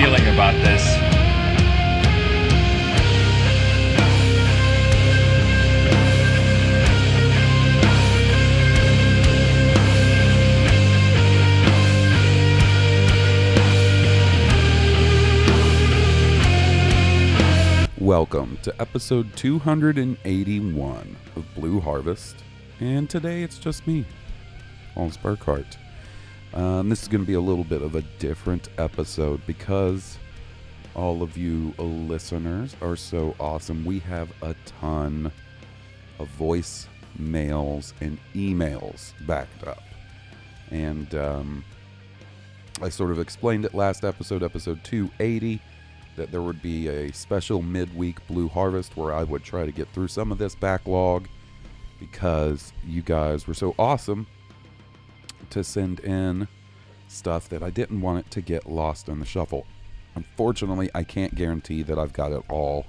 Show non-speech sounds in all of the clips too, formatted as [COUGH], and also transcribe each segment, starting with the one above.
Feeling about this. Welcome to episode 281 of Blue Harvest, and today it's just me, Hans Burkhart. Um, this is going to be a little bit of a different episode because all of you listeners are so awesome. We have a ton of voice mails and emails backed up, and um, I sort of explained it last episode, episode 280 that there would be a special midweek Blue Harvest where I would try to get through some of this backlog because you guys were so awesome to send in stuff that I didn't want it to get lost in the shuffle. Unfortunately, I can't guarantee that I've got it all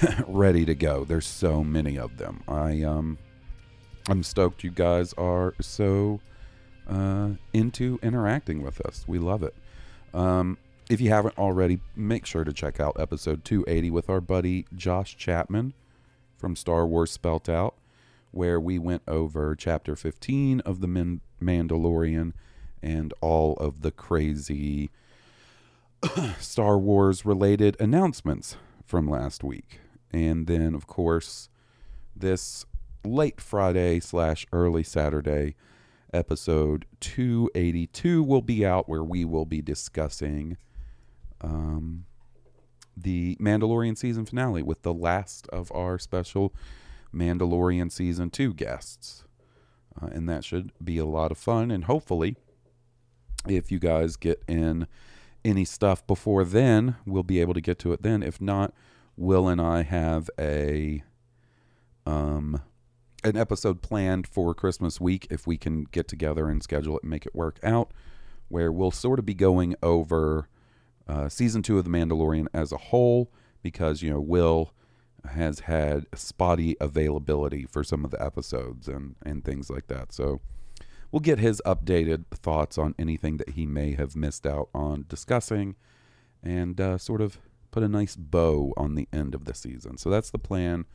[LAUGHS] ready to go. There's so many of them. I um I'm stoked you guys are so uh, into interacting with us. We love it. Um, if you haven't already, make sure to check out episode 280 with our buddy Josh Chapman from Star Wars Spelt Out, where we went over chapter 15 of The Man- Mandalorian and all of the crazy [COUGHS] Star Wars related announcements from last week. And then, of course, this late Friday slash early Saturday episode 282 will be out where we will be discussing um, the Mandalorian season finale with the last of our special Mandalorian season 2 guests. Uh, and that should be a lot of fun. And hopefully, if you guys get in any stuff before then, we'll be able to get to it then. If not, Will and I have a um an episode planned for Christmas week if we can get together and schedule it and make it work out, where we'll sort of be going over uh, season two of The Mandalorian as a whole because, you know, Will has had spotty availability for some of the episodes and, and things like that. So we'll get his updated thoughts on anything that he may have missed out on discussing and uh, sort of put a nice bow on the end of the season. So that's the plan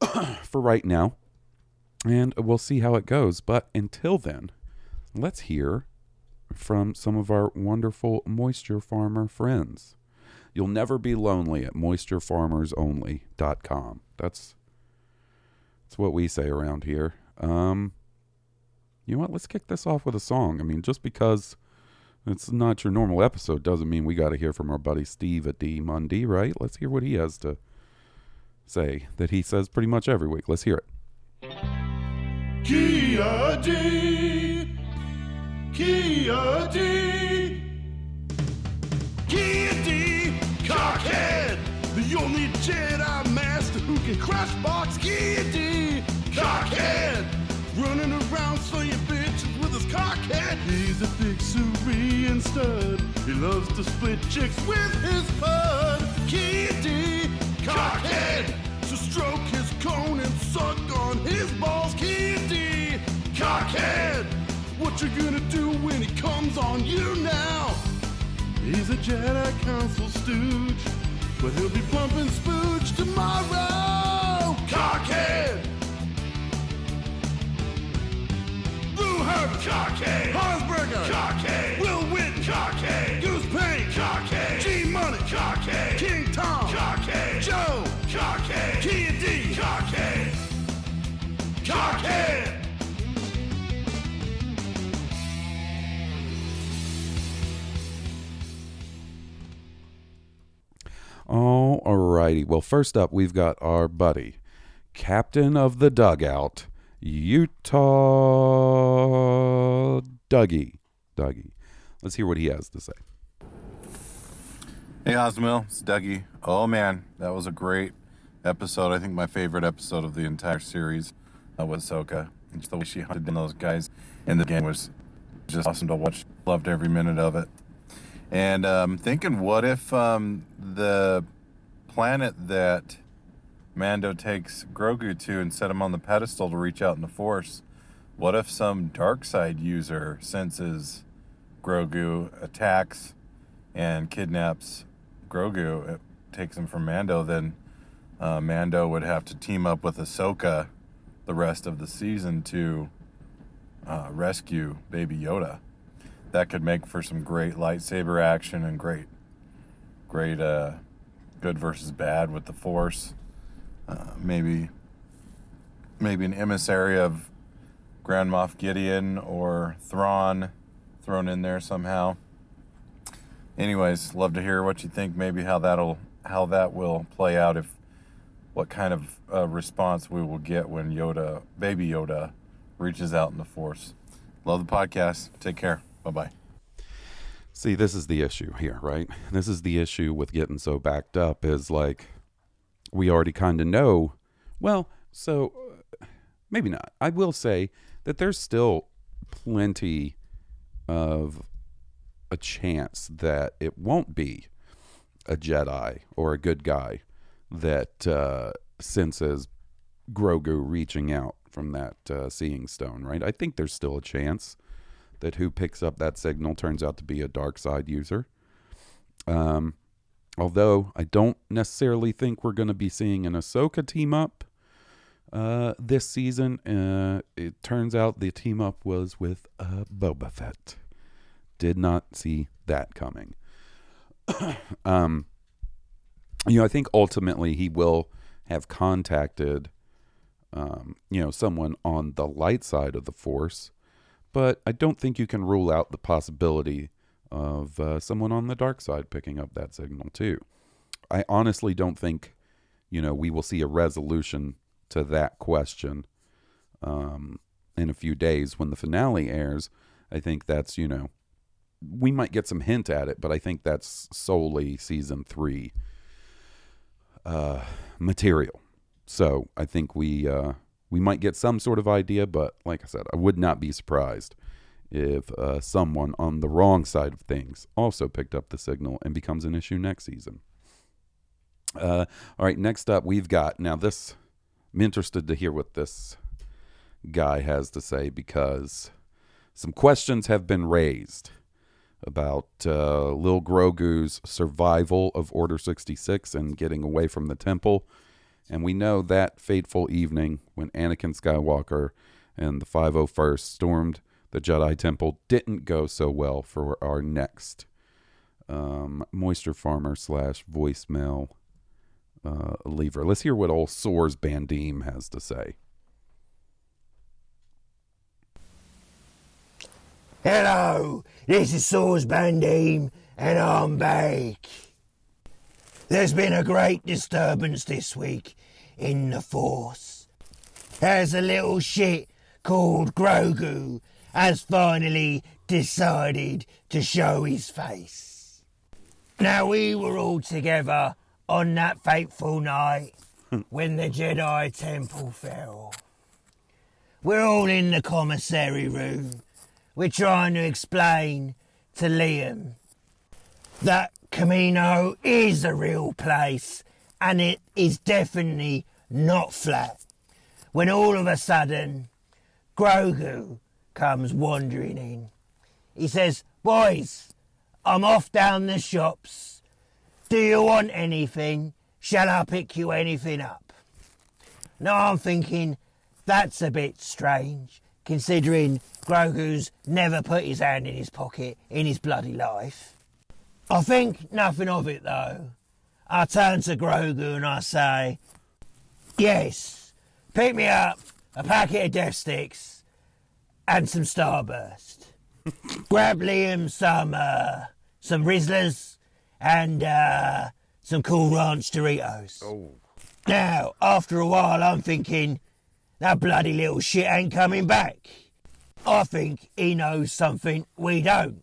[COUGHS] for right now. And we'll see how it goes. But until then, let's hear from some of our wonderful moisture farmer friends. You'll never be lonely at moisturefarmersonly.com. That's that's what we say around here. Um, you know what? Let's kick this off with a song. I mean, just because it's not your normal episode doesn't mean we got to hear from our buddy Steve at D Mundy, right? Let's hear what he has to say that he says pretty much every week. Let's hear it. Kia D. Ki-Adi. The only Jedi Master who can crush box D. Cockhead. Running around slaying bitches with his cockhead. He's a big Cerean stud. He loves to split chicks with his pud. Kia D. Cockhead. So stroke his cone and suck on his balls. D. Cockhead. What you gonna do when he comes on you now? He's a Jedi Council stooge. But he'll be pumping spooge tomorrow. Cockhead! Blue Harvey! Cockhead! Harsberger! Cockhead! Will Witten! Cockhead! Oh, alrighty. Well, first up, we've got our buddy, Captain of the Dugout, Utah Dougie. Dougie. Let's hear what he has to say. Hey, Osmil, it's Dougie. Oh man, that was a great episode. I think my favorite episode of the entire series uh, was Soka. And just the way she hunted down those guys in the game was just awesome to watch. Loved every minute of it. And um, thinking, what if um, the planet that Mando takes Grogu to and set him on the pedestal to reach out in the Force? What if some dark side user senses Grogu, attacks, and kidnaps Grogu, it takes him from Mando, then uh, Mando would have to team up with Ahsoka the rest of the season to uh, rescue Baby Yoda. That could make for some great lightsaber action and great, great uh, good versus bad with the Force. Uh, maybe, maybe an emissary of Grand Moff Gideon or Thrawn thrown in there somehow anyways, love to hear what you think. Maybe how that'll how that will play out. If what kind of uh, response we will get when Yoda, baby Yoda, reaches out in the Force. Love the podcast. Take care. Bye bye. See, this is the issue here, right? This is the issue with getting so backed up is like we already kind of know. Well, so uh, maybe not. I will say that there's still plenty of a chance that it won't be a Jedi or a good guy that uh, senses Grogu reaching out from that uh, seeing stone, right? I think there's still a chance that who picks up that signal turns out to be a dark side user. Um, although I don't necessarily think we're going to be seeing an Ahsoka team up uh, this season. Uh, it turns out the team up was with uh, Boba Fett. Did not see that coming. [COUGHS] um, you know, I think ultimately he will have contacted, um, you know, someone on the light side of the force, but I don't think you can rule out the possibility of uh, someone on the dark side picking up that signal too. I honestly don't think, you know, we will see a resolution to that question um, in a few days when the finale airs. I think that's, you know, we might get some hint at it, but I think that's solely season three uh, material. So I think we uh, we might get some sort of idea, but like I said, I would not be surprised if uh, someone on the wrong side of things also picked up the signal and becomes an issue next season. Uh, all right, next up we've got now this. I'm interested to hear what this guy has to say because some questions have been raised about uh, Lil Grogu's survival of Order 66 and getting away from the temple. And we know that fateful evening when Anakin Skywalker and the 501st stormed the Jedi Temple didn't go so well for our next um, moisture farmer slash voicemail uh, lever. Let's hear what old Soars Bandim has to say. Hello, this is Swords Bandim, and I'm back. There's been a great disturbance this week in the Force. As a little shit called Grogu has finally decided to show his face. Now, we were all together on that fateful night [LAUGHS] when the Jedi Temple fell. We're all in the commissary room we're trying to explain to Liam that Kamino is a real place and it is definitely not flat. When all of a sudden, Grogu comes wandering in. He says, Boys, I'm off down the shops Do you want anything? Shall I pick you anything up? Now I'm thinking that's a bit strange, considering Grogu's never put his hand in his pocket in his bloody life. I think nothing of it though. I turn to Grogu and I say, Yes, pick me up a packet of death sticks and some Starburst. [LAUGHS] Grab Liam some uh, some Rizlas and uh, some Cool Ranch Doritos. Now, after a while, I'm thinking that bloody little shit ain't coming back. I think he knows something we don't.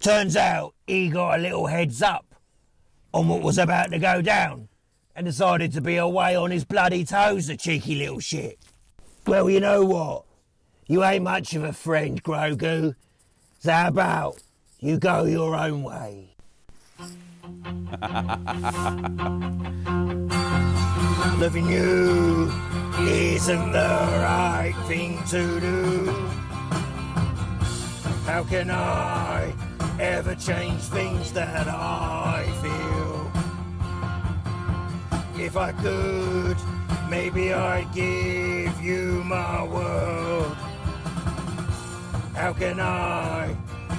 Turns out he got a little heads up on what was about to go down and decided to be away on his bloody toes, the cheeky little shit. Well, you know what? You ain't much of a friend, Grogu. So how about you go your own way? [LAUGHS] Loving you isn't the right thing to do. How can I ever change things that I feel? If I could, maybe I'd give you my world. How can I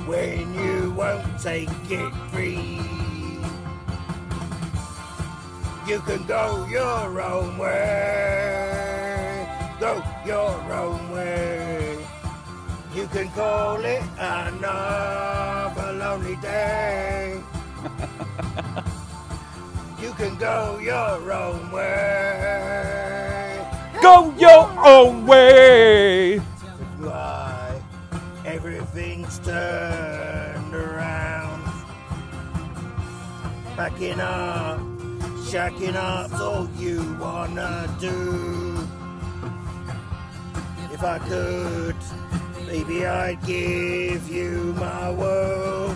when you won't take it free? You can go your own way. Go your own way. You can call it another lonely day. [LAUGHS] you can go your own way. Go your own way. Why everything's turned around. Backing up, shacking up's all you wanna do. If I could, maybe I'd give you my world.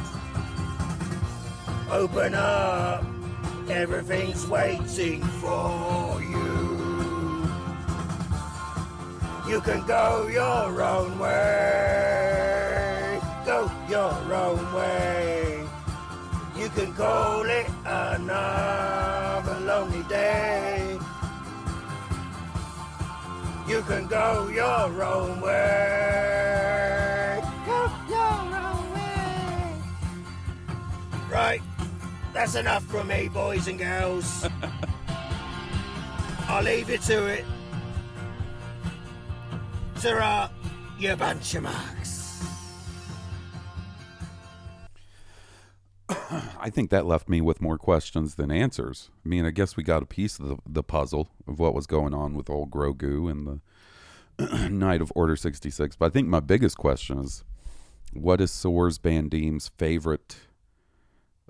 Open up, everything's waiting for you. You can go your own way. Go your own way. You can call it another lonely day. You can go your own way. Go your own way. Right. That's enough from me, boys and girls. [LAUGHS] I'll leave you to it. Ta-ra, you bunch of marks. I think that left me with more questions than answers. I mean, I guess we got a piece of the, the puzzle of what was going on with old Grogu and the [CLEARS THROAT] night of Order 66. But I think my biggest question is what is Soars Bandim's favorite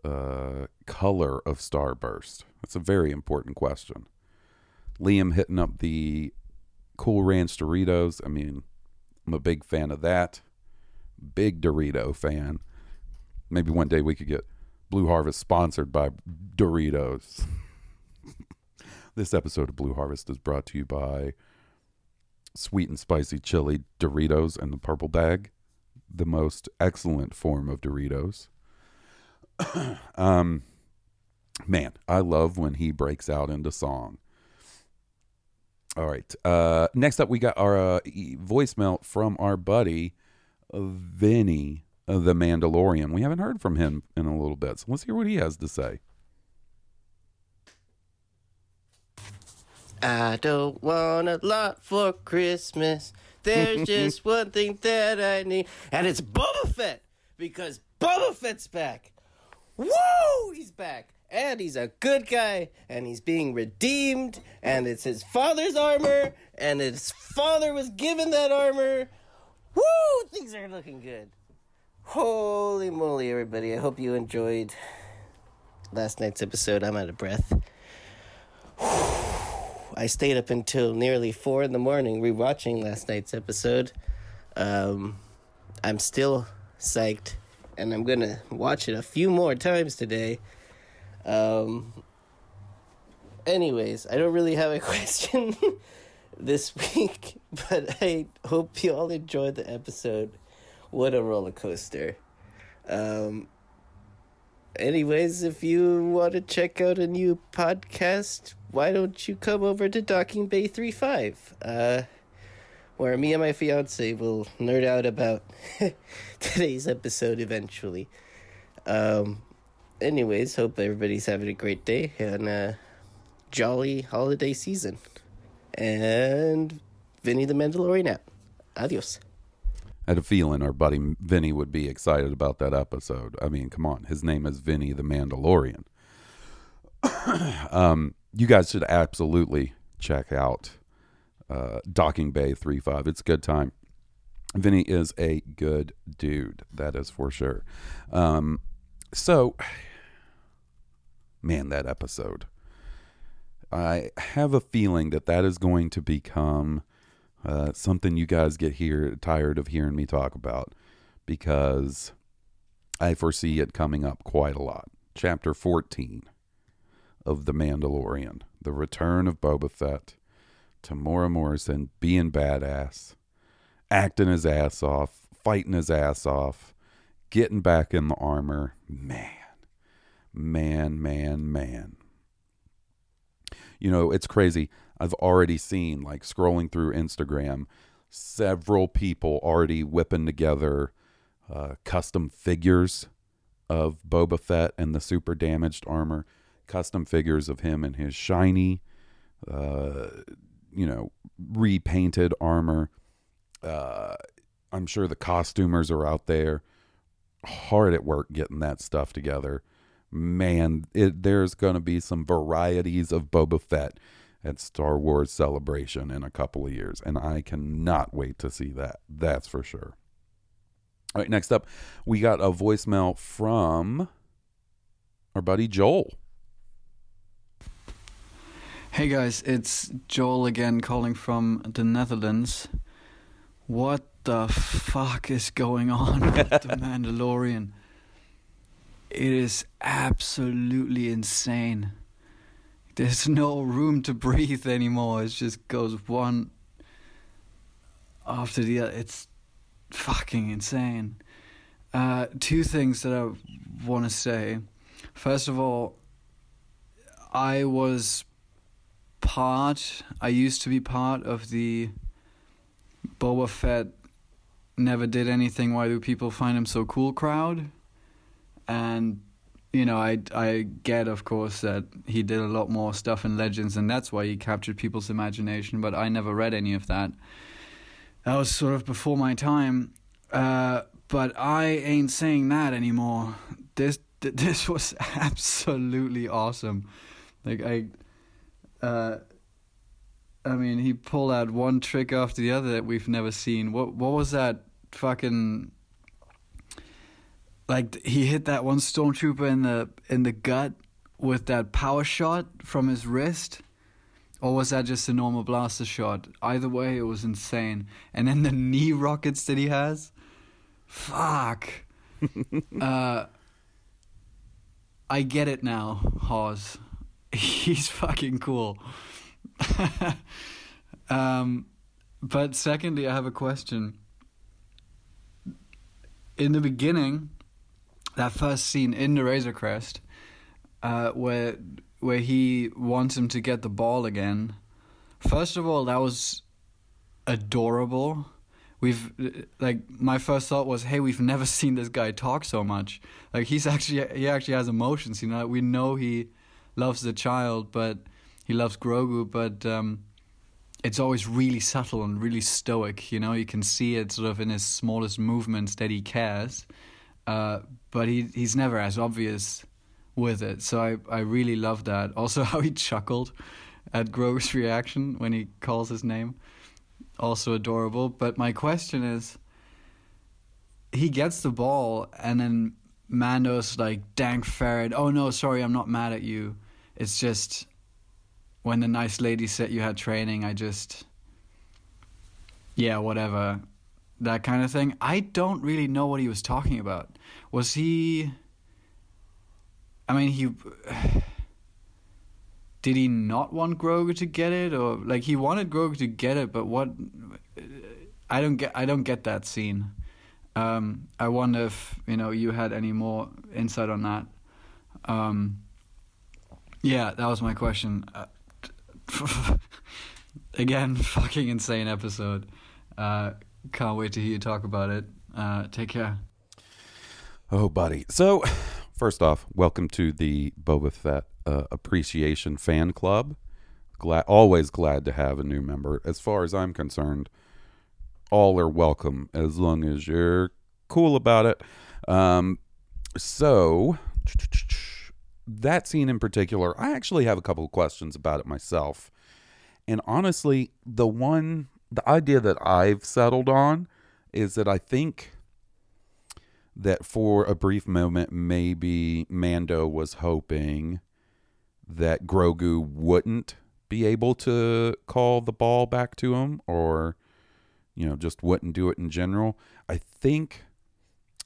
uh, color of Starburst? That's a very important question. Liam hitting up the Cool Ranch Doritos. I mean, I'm a big fan of that. Big Dorito fan. Maybe one day we could get Blue Harvest sponsored by Doritos. [LAUGHS] this episode of Blue Harvest is brought to you by sweet and spicy chili Doritos and the purple bag, the most excellent form of Doritos. [COUGHS] um, man, I love when he breaks out into song. All right. Uh, next up, we got our uh, voicemail from our buddy Vinny, the Mandalorian. We haven't heard from him in a little bit, so let's hear what he has to say. I don't want a lot for Christmas. There's [LAUGHS] just one thing that I need, and it's Boba Fett because Boba Fett's back. Woo! He's back. And he's a good guy, and he's being redeemed, and it's his father's armor, and his father was given that armor. Woo! Things are looking good. Holy moly, everybody. I hope you enjoyed last night's episode. I'm out of breath. I stayed up until nearly four in the morning rewatching last night's episode. Um, I'm still psyched, and I'm gonna watch it a few more times today. Um, anyways, I don't really have a [LAUGHS] question this week, but I hope you all enjoyed the episode. What a roller coaster! Um, anyways, if you want to check out a new podcast, why don't you come over to Docking Bay 35? Uh, where me and my fiance will nerd out about [LAUGHS] today's episode eventually. Um, anyways, hope everybody's having a great day and a jolly holiday season. And Vinny the Mandalorian out. Adios. Had a feeling our buddy Vinny would be excited about that episode. I mean, come on, his name is Vinny the Mandalorian. [COUGHS] um, you guys should absolutely check out uh, Docking Bay 35. It's a good time. Vinny is a good dude, that is for sure. Um, so, [SIGHS] man, that episode. I have a feeling that that is going to become uh, something you guys get here tired of hearing me talk about because I foresee it coming up quite a lot. Chapter 14 of The Mandalorian, The Return of Boba Fett, Temuera Morrison being badass, acting his ass off, fighting his ass off, getting back in the armor. Man, man, man, man. You know, it's crazy. I've already seen, like scrolling through Instagram, several people already whipping together uh, custom figures of Boba Fett and the super damaged armor, custom figures of him in his shiny, uh, you know, repainted armor. Uh, I'm sure the costumers are out there hard at work getting that stuff together. Man, it, there's going to be some varieties of Boba Fett at Star Wars Celebration in a couple of years, and I cannot wait to see that. That's for sure. All right, next up, we got a voicemail from our buddy Joel. Hey guys, it's Joel again calling from the Netherlands. What the fuck is going on with The [LAUGHS] Mandalorian? It is absolutely insane. There's no room to breathe anymore. It just goes one after the other. It's fucking insane. Uh, two things that I want to say. First of all, I was part, I used to be part of the Boba Fett never did anything, why do people find him so cool crowd? And you know, I I get of course that he did a lot more stuff in Legends, and that's why he captured people's imagination. But I never read any of that. That was sort of before my time. Uh, but I ain't saying that anymore. This [LAUGHS] this was absolutely awesome. Like I, uh, I mean, he pulled out one trick after the other that we've never seen. What what was that fucking? Like he hit that one stormtrooper in the in the gut with that power shot from his wrist? Or was that just a normal blaster shot? Either way it was insane. And then the knee rockets that he has? Fuck. [LAUGHS] Uh i get it now Hawes. [LAUGHS] he's fucking cool. [LAUGHS] Um but secondly i have a question. In the beginning that first scene in the Razor Crest, uh, where where he wants him to get the ball again. First of all, that was adorable. We've like my first thought was, hey, we've never [LAUGHS] seen this guy talk so much. Like he's actually he actually has emotions. You know, we know he loves the child, but he loves Grogu, but um, it's always really subtle and really stoic. You know, you can see it sort of in his smallest movements that he cares. Uh, but he he's never as obvious with it. So I I really love that. [LAUGHS] Also, how he chuckled at Grogu's reaction when he calls his name, also adorable. But my question is, he gets the ball and then Mando's like, "Dang ferret! Oh no, sorry, I'm not mad at you. It's just." When the nice lady said you had training, I just yeah, whatever that kind of thing. I don't really know what he was talking about. Was he? I mean, he [SIGHS] did he not want Grogu to get it, or like he wanted Grogu to get it, but what? I don't get. I don't get that scene. Um, I wonder if you know you had any more insight on that. Um, yeah, that was my question. Uh, [LAUGHS] again, [LAUGHS] fucking insane episode. Uh, can't wait to hear you talk about it. Uh, take care. Oh, buddy. So, first off, welcome to the Boba Fett uh, Appreciation Fan Club. Glad, always glad to have a new member. As far as I'm concerned, all are welcome as long as you're cool about it. Um, so, that scene in particular, I actually have a couple of questions about it myself. And honestly, the one, the idea that I've settled on is that I think that for a brief moment, maybe Mando was hoping that Grogu wouldn't be able to call the ball back to him or, you know, just wouldn't do it in general. I think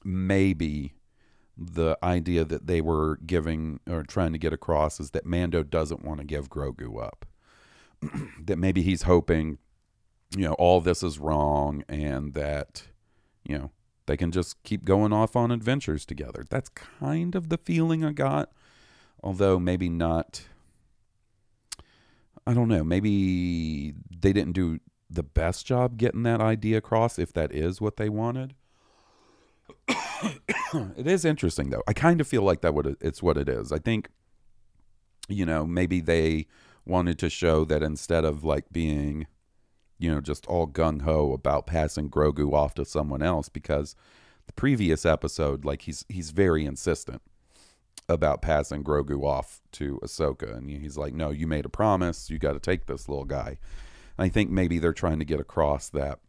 maybe the idea that they were giving or trying to get across is that Mando doesn't want to give Grogu up. [CLEARS THROAT] that maybe he's hoping, you know, all this is wrong and that, you know, they can just keep going off on adventures together. That's kind of the feeling I got. Although maybe not I don't know, maybe they didn't do the best job getting that idea across if that is what they wanted. [COUGHS] it is interesting though. I kind of feel like that would it's what it is. I think you know, maybe they wanted to show that instead of like being you know, just all gung ho about passing Grogu off to someone else because the previous episode, like he's he's very insistent about passing Grogu off to Ahsoka, and he's like, "No, you made a promise. You got to take this little guy." And I think maybe they're trying to get across that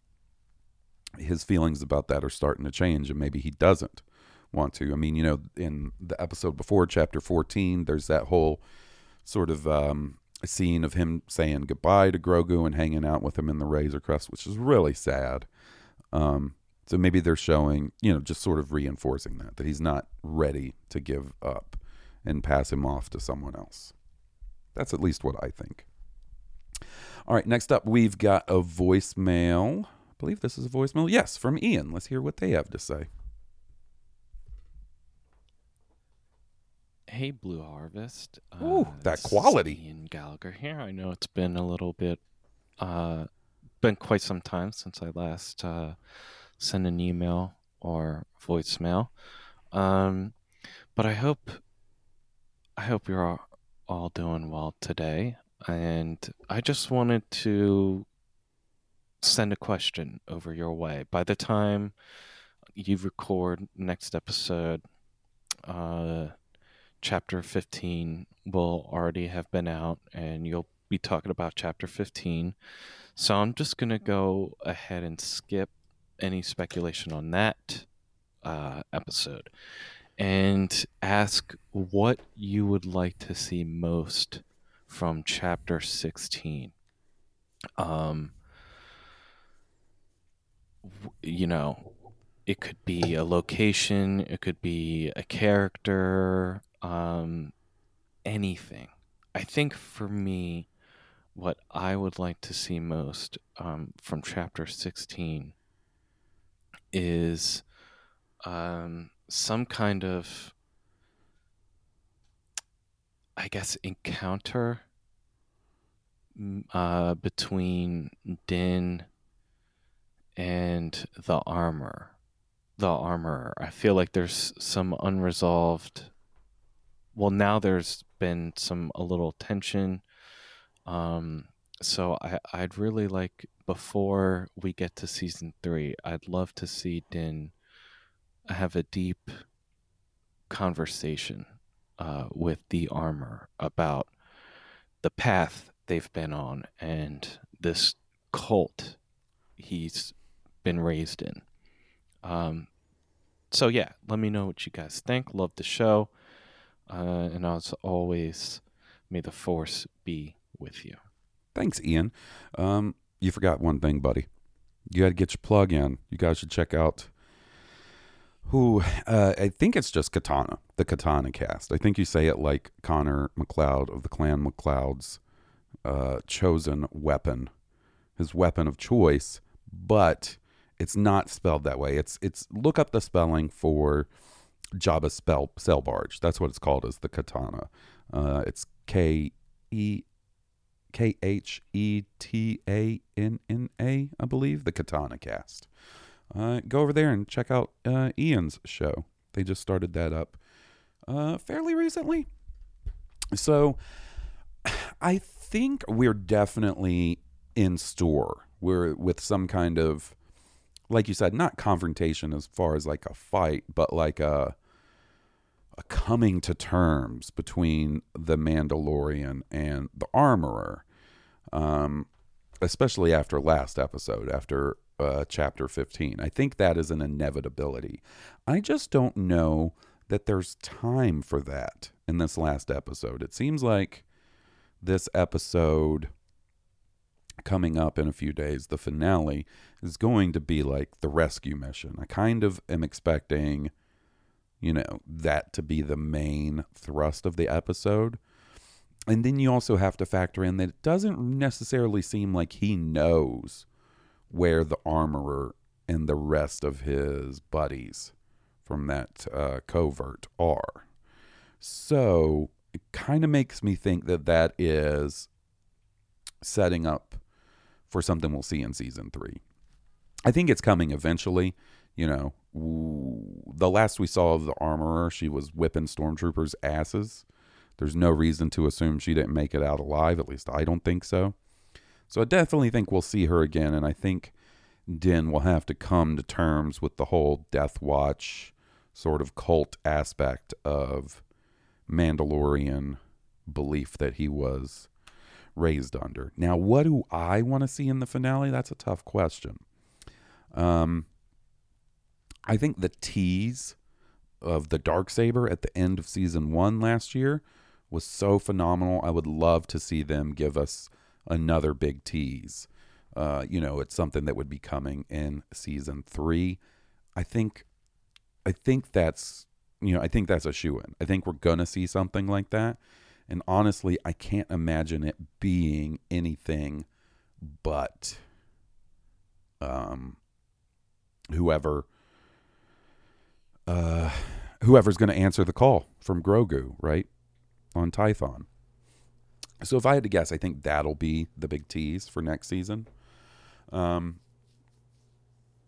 his feelings about that are starting to change, and maybe he doesn't want to. I mean, you know, in the episode before, chapter fourteen, there's that whole sort of um, scene of him saying goodbye to Grogu and hanging out with him in the Razor Crest, which is really sad. Um, so maybe they're showing, you know, just sort of reinforcing that, that he's not ready to give up and pass him off to someone else. That's at least what I think. All right, next up, we've got a voicemail. I believe this is a voicemail. Yes, from Ian. Let's hear what they have to say. Hey, Blue Harvest. Ooh, Uh, that quality. Ian Gallagher here. I know it's been a little bit, uh, been quite some time since I last uh, sent an email or voicemail. Um, but I hope, I hope you're all, all doing well today. And I just wanted to send a question over your way. By the time you record next episode, uh, chapter 15 will already have been out and you'll be talking about chapter 15 so i'm just going to go ahead and skip any speculation on that uh, episode and ask what you would like to see most from chapter 16 um you know it could be a location it could be a character um anything i think for me what i would like to see most um, from chapter 16 is um, some kind of i guess encounter mm, uh, between din and the armor the armorer. I feel like there's some unresolved. Well, now there's been some a little tension. Um, so I I'd really like before we get to season three, I'd love to see Din have a deep conversation uh, with the armor about the path they've been on and this cult he's been raised in. Um, so yeah, let me know what you guys think. Love the show, uh, and as always, may the force be with you. Thanks, Ian. Um, you forgot one thing, buddy. You got to get your plug in. You guys should check out who uh, I think it's just Khetanna, the Khetanna cast. I think you say it like Connor MacLeod of the Clan MacLeod's uh, chosen weapon, his weapon of choice, but it's not spelled that way. It's it's look up the spelling for Jabba spell cell barge. That's what it's called, is the Khetanna. Uh, it's K E K H E T A N N A, I believe, the Khetanna Cast. Uh, go over there and check out uh, Ian's show. They just started that up uh, fairly recently. So [SIGHS] I think we're definitely in store. We're with some kind of, like you said, not confrontation as far as like a fight, but like a a coming to terms between the Mandalorian and the Armorer. Um, especially after last episode, after uh, chapter 15. I think that is an inevitability. I just don't know that there's time for that in this last episode. It seems like this episode coming up in a few days, the finale, is going to be like the rescue mission. I kind of am expecting, you know, that to be the main thrust of the episode. And then you also have to factor in that it doesn't necessarily seem like he knows where the armorer and the rest of his buddies from that uh, covert are. So it kind of makes me think that that is setting up for something we'll see in season three. I think it's coming eventually. You know, the last we saw of the armorer, she was whipping stormtroopers' asses. There's no reason to assume she didn't make it out alive. At least I don't think so. So I definitely think we'll see her again, and I think Din will have to come to terms with the whole Death Watch sort of cult aspect of Mandalorian belief that he was raised under. Now, what do I want to see in the finale? That's a tough question. Um, I think the tease of the dark saber at the end of season one last year was so phenomenal. I would love to see them give us another big tease. Uh, you know, it's something that would be coming in season three. I think, I think that's, you know, I think that's a shoe in. I think we're gonna see something like that. And honestly, I can't imagine it being anything but um, whoever uh, whoever's going to answer the call from Grogu, right? On Tython. So if I had to guess, I think that'll be the big tease for next season. Um,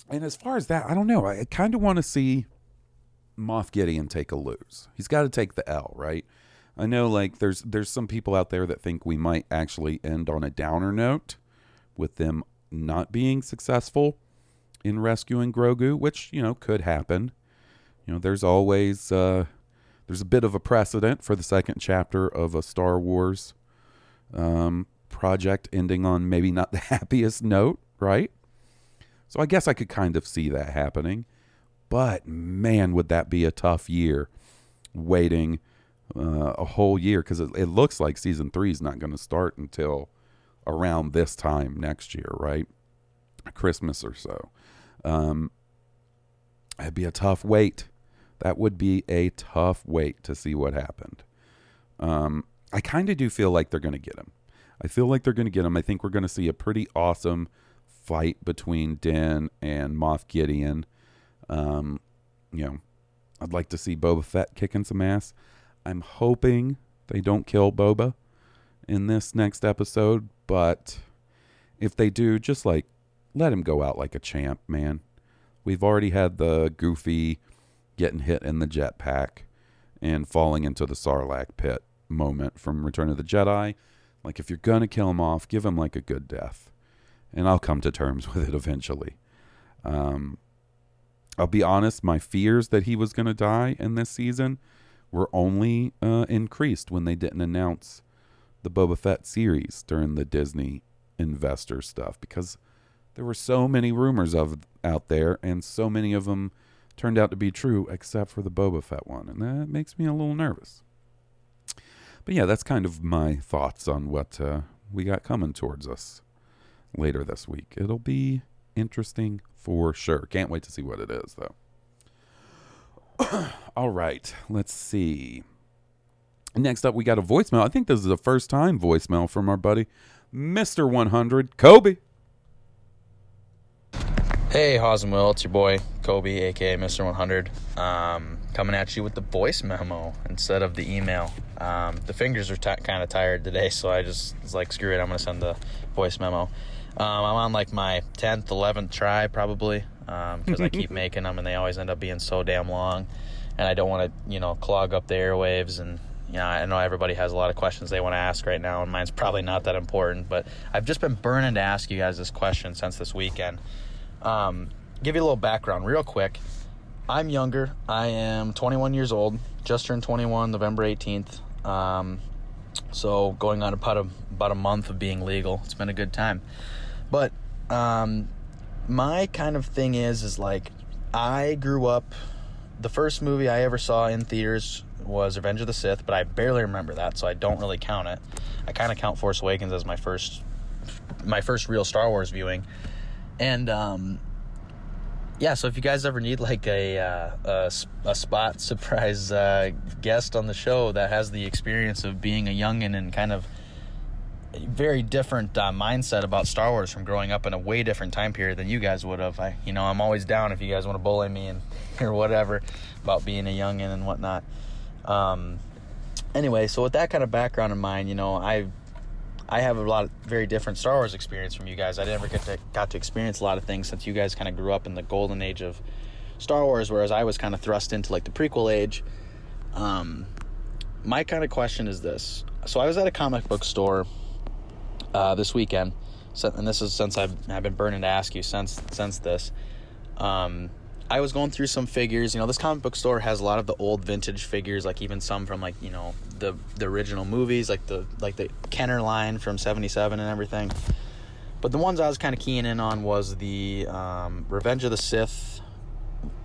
and as far as that, I don't know. I kind of want to see Moff Gideon take a lose. He's got to take the L, right? I know like there's there's some people out there that think we might actually end on a downer note with them not being successful in rescuing Grogu, which, you know, could happen. You know, there's always uh there's a bit of a precedent for the second chapter of a Star Wars um, project ending on maybe not [LAUGHS] the happiest note, right? So I guess I could kind of see that happening. But man, would that be a tough year waiting uh, a whole year because it, it, looks like season three is not going to start until around this time next year, right? Christmas or so. Um, it'd be a tough wait. That would be a tough wait to see what happened. Um, I kind of do feel like they're going to get him. I feel like they're going to get him. I think we're going to see a pretty awesome fight between Din and Moff Gideon. Um, you know, I'd like to see Boba Fett kicking some ass. I'm hoping they don't kill Boba in this next episode, but if they do, just like let him go out like a champ, man. We've already had the goofy getting hit in the jetpack and falling into the Sarlacc pit moment from Return of the Jedi. Like, if you're going to kill him off, give him like a good death. And I'll come to terms [LAUGHS] with it eventually. Um, I'll be honest, my fears that he was going to die in this season were only uh, increased when they didn't announce the Boba Fett series during the Disney investor stuff because there were so many rumors of out there and so many of them turned out to be true except for the Boba Fett one and that makes me a little nervous. But yeah, that's kind of my thoughts on what uh, we got coming towards us later this week. It'll be interesting for sure. Can't wait to see what it is though. [COUGHS] All right, let's see. Next up, we got a voicemail. I think this is the first time voicemail from our buddy, Mr. 100, Kobe. Hey, Haas and Will, it's your boy Kobe, aka Mr. 100, um, coming at you with the voice memo instead of the email. Um, the fingers are t- kind of tired today, so I just was like, screw it, I'm gonna send the voice memo. Um, I'm on like my 10th, 11th try probably because I keep [LAUGHS] making them and they always end up being so damn long, and I don't want to, you know, clog up the airwaves and. You know, I know everybody has a lot of questions they want to ask right now, and mine's probably not that important. But I've just been burning to ask you guys this question since this weekend. Um, give you a little background real quick. I'm younger. I am 21 years old. Just turned 21 November 18th. Um, so going on about a, about a month of being legal. It's been a good time. But um, my kind of thing is is like I grew up. The first movie I ever saw in theaters was Revenge of the Sith, but I barely remember that, so I don't really count it. I kind of count Force Awakens as my first my first real Star Wars viewing. And um, yeah, so if you guys ever need like a uh, a, a, spot [LAUGHS] surprise uh, guest on the show that has the experience of being a youngin and kind of very different uh, mindset about Star Wars from growing up in a way different time period than you guys would have. I, you know, I'm always down if you guys want to bully me and [LAUGHS] or whatever about being a youngin and whatnot. Um, anyway, so with that kind of background in mind, you know, I I have a lot of very different Star Wars experience from you guys. I never get to, got to experience a lot of things since you guys kind of grew up in the golden age of Star Wars, whereas I was kind of thrust into like the prequel age. Um, my kind of question is this: so I was at a comic book store uh, this weekend, and this is since I've I've been burning to ask you since since this. Um, I was going through some figures. You know, this comic book store has a lot of the old vintage figures, like even some from like you know the the original movies, like the like the Kenner line from '77 and everything. But the ones I was kind of keying in on was the um, Revenge of the Sith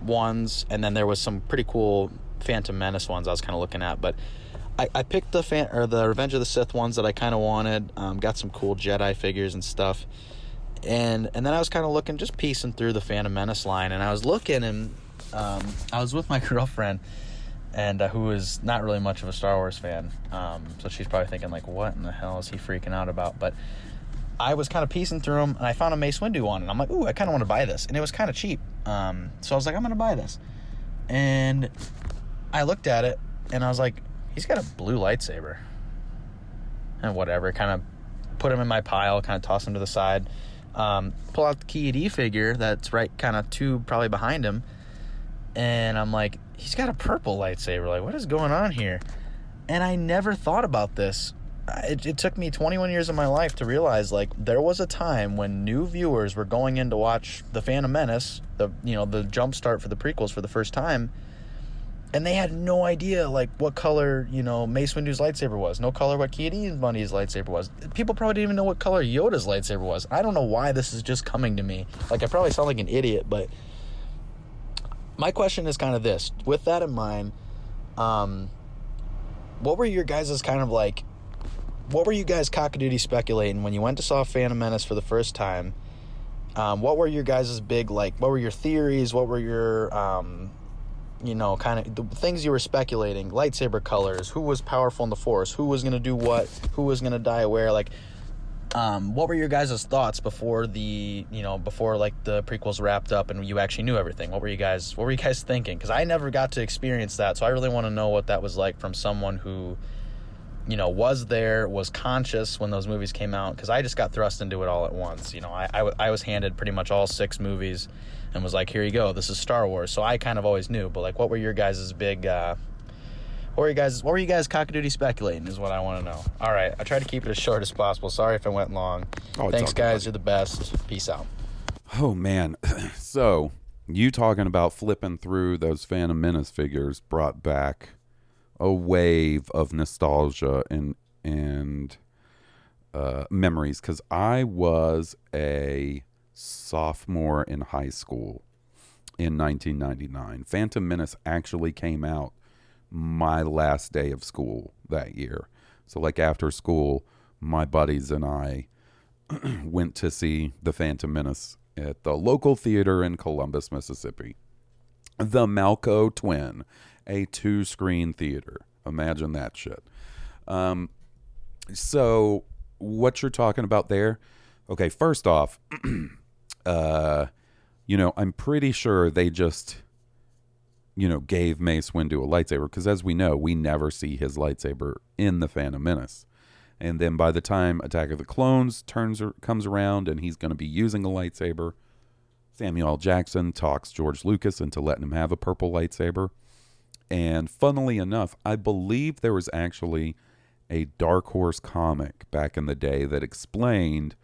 ones, and then there was some pretty cool Phantom Menace ones I was kind of looking at. But I, I picked the fan or the Revenge of the Sith ones that I kind of wanted. Um, got some cool Jedi figures and stuff and and then I was kind of looking, just piecing through the Phantom Menace line, and I was looking, and um, I was with my [LAUGHS] girlfriend, and uh, who is not really much of a Star Wars fan, um, so she's probably thinking like, what in the hell is he freaking out about? But I was kind of piecing through them, and I found a Mace Windu one, and I'm like, ooh, I kind of want to buy this, and it was kind of cheap, um, so I was like, I'm gonna buy this, and I looked at it, and I was like, he's got a blue lightsaber, and whatever, kind of put him in my pile, kind of toss him to the side um, pull out the Ki-Adi figure that's right kind of two probably behind him. And I'm like, he's got a purple lightsaber. Like, what is going on here? And I never thought about this. It, it took me 21 years of my life to realize like there was a time when new viewers were going in to watch the Phantom Menace, the you know the jump start for the prequels for the first time, and they had no idea like what color you know Mace Windu's lightsaber was, no color what Ki-Adi lightsaber was. People probably didn't even know what color Yoda's lightsaber was. I don't know why this is just coming to me. Like I probably sound like an idiot, but my question is kind of this: with that in mind, um, what were your guys' kind of like? What were you guys cockadoodie speculating when you went to saw Phantom Menace for the first time? Um, what were your guys' big like? What were your theories? What were your um, you know, kind of the things you were speculating, lightsaber colors, who was powerful in the Force, who was going to do what, who was going to die where, like, um, what were your guys' thoughts before the, you know, before like the prequels wrapped up and you actually knew everything? What were you guys, what were you guys thinking? Because I never got to experience that, so I really want to know what that was like from someone who, you know, was there, was conscious when those movies came out. Because I just got thrust into it all at once. You know, I, I, I was handed pretty much all six movies and was like, "Here you go. This is Star Wars." So I kind of always knew. But like, what were your guys' big? Uh, what were you guys? What were you guys cockadoodie speculating? Is what I want to know. All right, I tried to keep it as short as possible. Sorry if I went long. Oh, Thanks, guys. You're the best. Peace out. Oh man, [LAUGHS] so you talking about flipping through those Phantom Menace figures brought back a wave of nostalgia and and uh, memories because I was a sophomore in high school in 1999. Phantom Menace actually came out my last day of school that year. So, like after school, my buddies and I [CLEARS THROAT] went to see the Phantom Menace at the local theater in Columbus, Mississippi. The Malco Twin, a two screen theater. Imagine that shit. Um, so, what you're talking about there? Okay, first off, [CLEARS THROAT] uh, you know, I'm pretty sure they just, you know, gave Mace Windu a lightsaber because, as we know, we never see his lightsaber in the Phantom Menace. And then by the time Attack of the Clones turns comes around and he's going to be using a lightsaber, Samuel L. Jackson talks George Lucas into letting him have a purple lightsaber. And funnily enough, I believe there was actually a Dark Horse comic back in the day that explained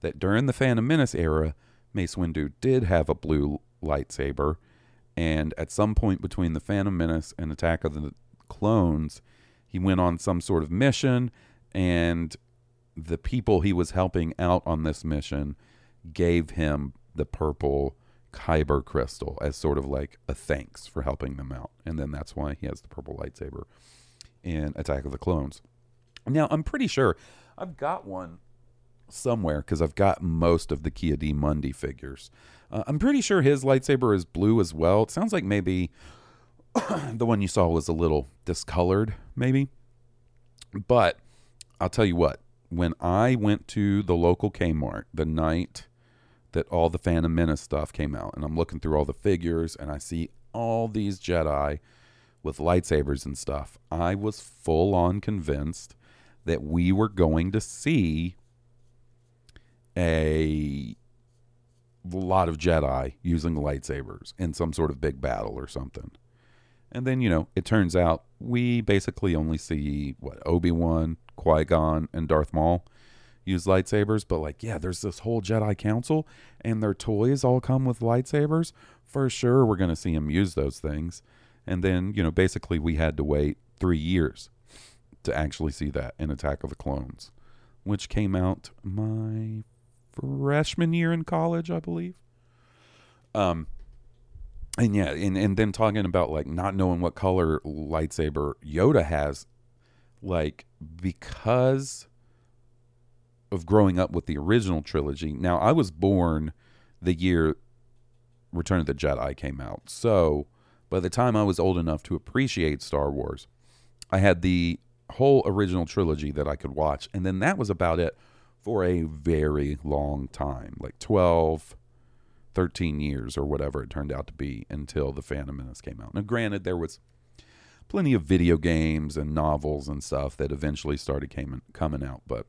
that during the Phantom Menace era, Mace Windu did have a blue lightsaber, and at some point between the Phantom Menace and Attack of the Clones, he went on some sort of mission, and the people he was helping out on this mission gave him the purple Kyber crystal as sort of like a thanks for helping them out. And then that's why he has the purple lightsaber in Attack of the Clones. Now, I'm pretty sure I've got one somewhere because I've got most of the Ki-Adi-Mundi figures. Uh, I'm pretty sure his lightsaber is blue as well. It sounds like maybe [COUGHS] the one you saw was a little discolored, maybe. But I'll tell you what, when I went to the local Kmart the night that all the Phantom Menace stuff came out, and I'm looking through all the figures and I see all these Jedi with lightsabers and stuff, I was full on convinced that we were going to see a lot of Jedi using lightsabers in some sort of big battle or something. And then, you know, it turns out we basically only see what Obi Wan, Qui Gon, and Darth Maul use lightsabers. But, like, yeah, there's this whole Jedi Council, and their toys all come with lightsabers. For sure, we're going to see them use those things. And then, you know, basically, we had to wait three years to actually see that in Attack of the Clones, which came out my freshman year in college, I believe. Um, and yeah, and, and then talking about like not knowing what color lightsaber Yoda has, like because of growing up with the original trilogy. Now, I was born the year Return of the Jedi came out. So, by the time I was old enough to appreciate Star Wars, I had the whole original trilogy that I could watch. And then that was about it for a very long time like 12, 13 years or whatever it turned out to be until The Phantom Menace came out. Now, granted, there was plenty of video games and novels and stuff that eventually started came, coming out, but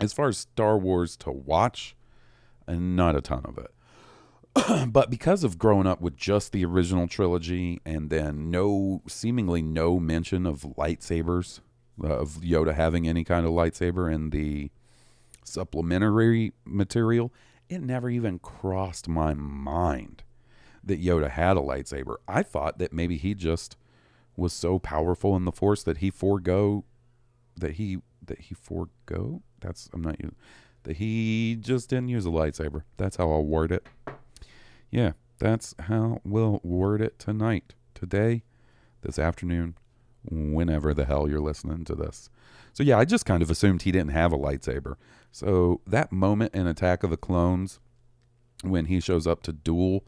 as far as Star Wars to watch, not a ton of it. [CLEARS THROAT] but because of growing up with just the original trilogy and then no seemingly no mention of lightsabers uh, of Yoda having any kind of lightsaber in the supplementary material, it never even crossed my mind that Yoda had a lightsaber. I thought that maybe he just was so powerful in the Force that he forego that he that he forego. That's I'm not you that he just didn't use a lightsaber. That's how I'll word it. Yeah, that's how we'll word it tonight, today, this afternoon, whenever the hell you're listening to this. So yeah, I just kind of assumed he didn't have a lightsaber. So that moment in Attack of the Clones when he shows up to duel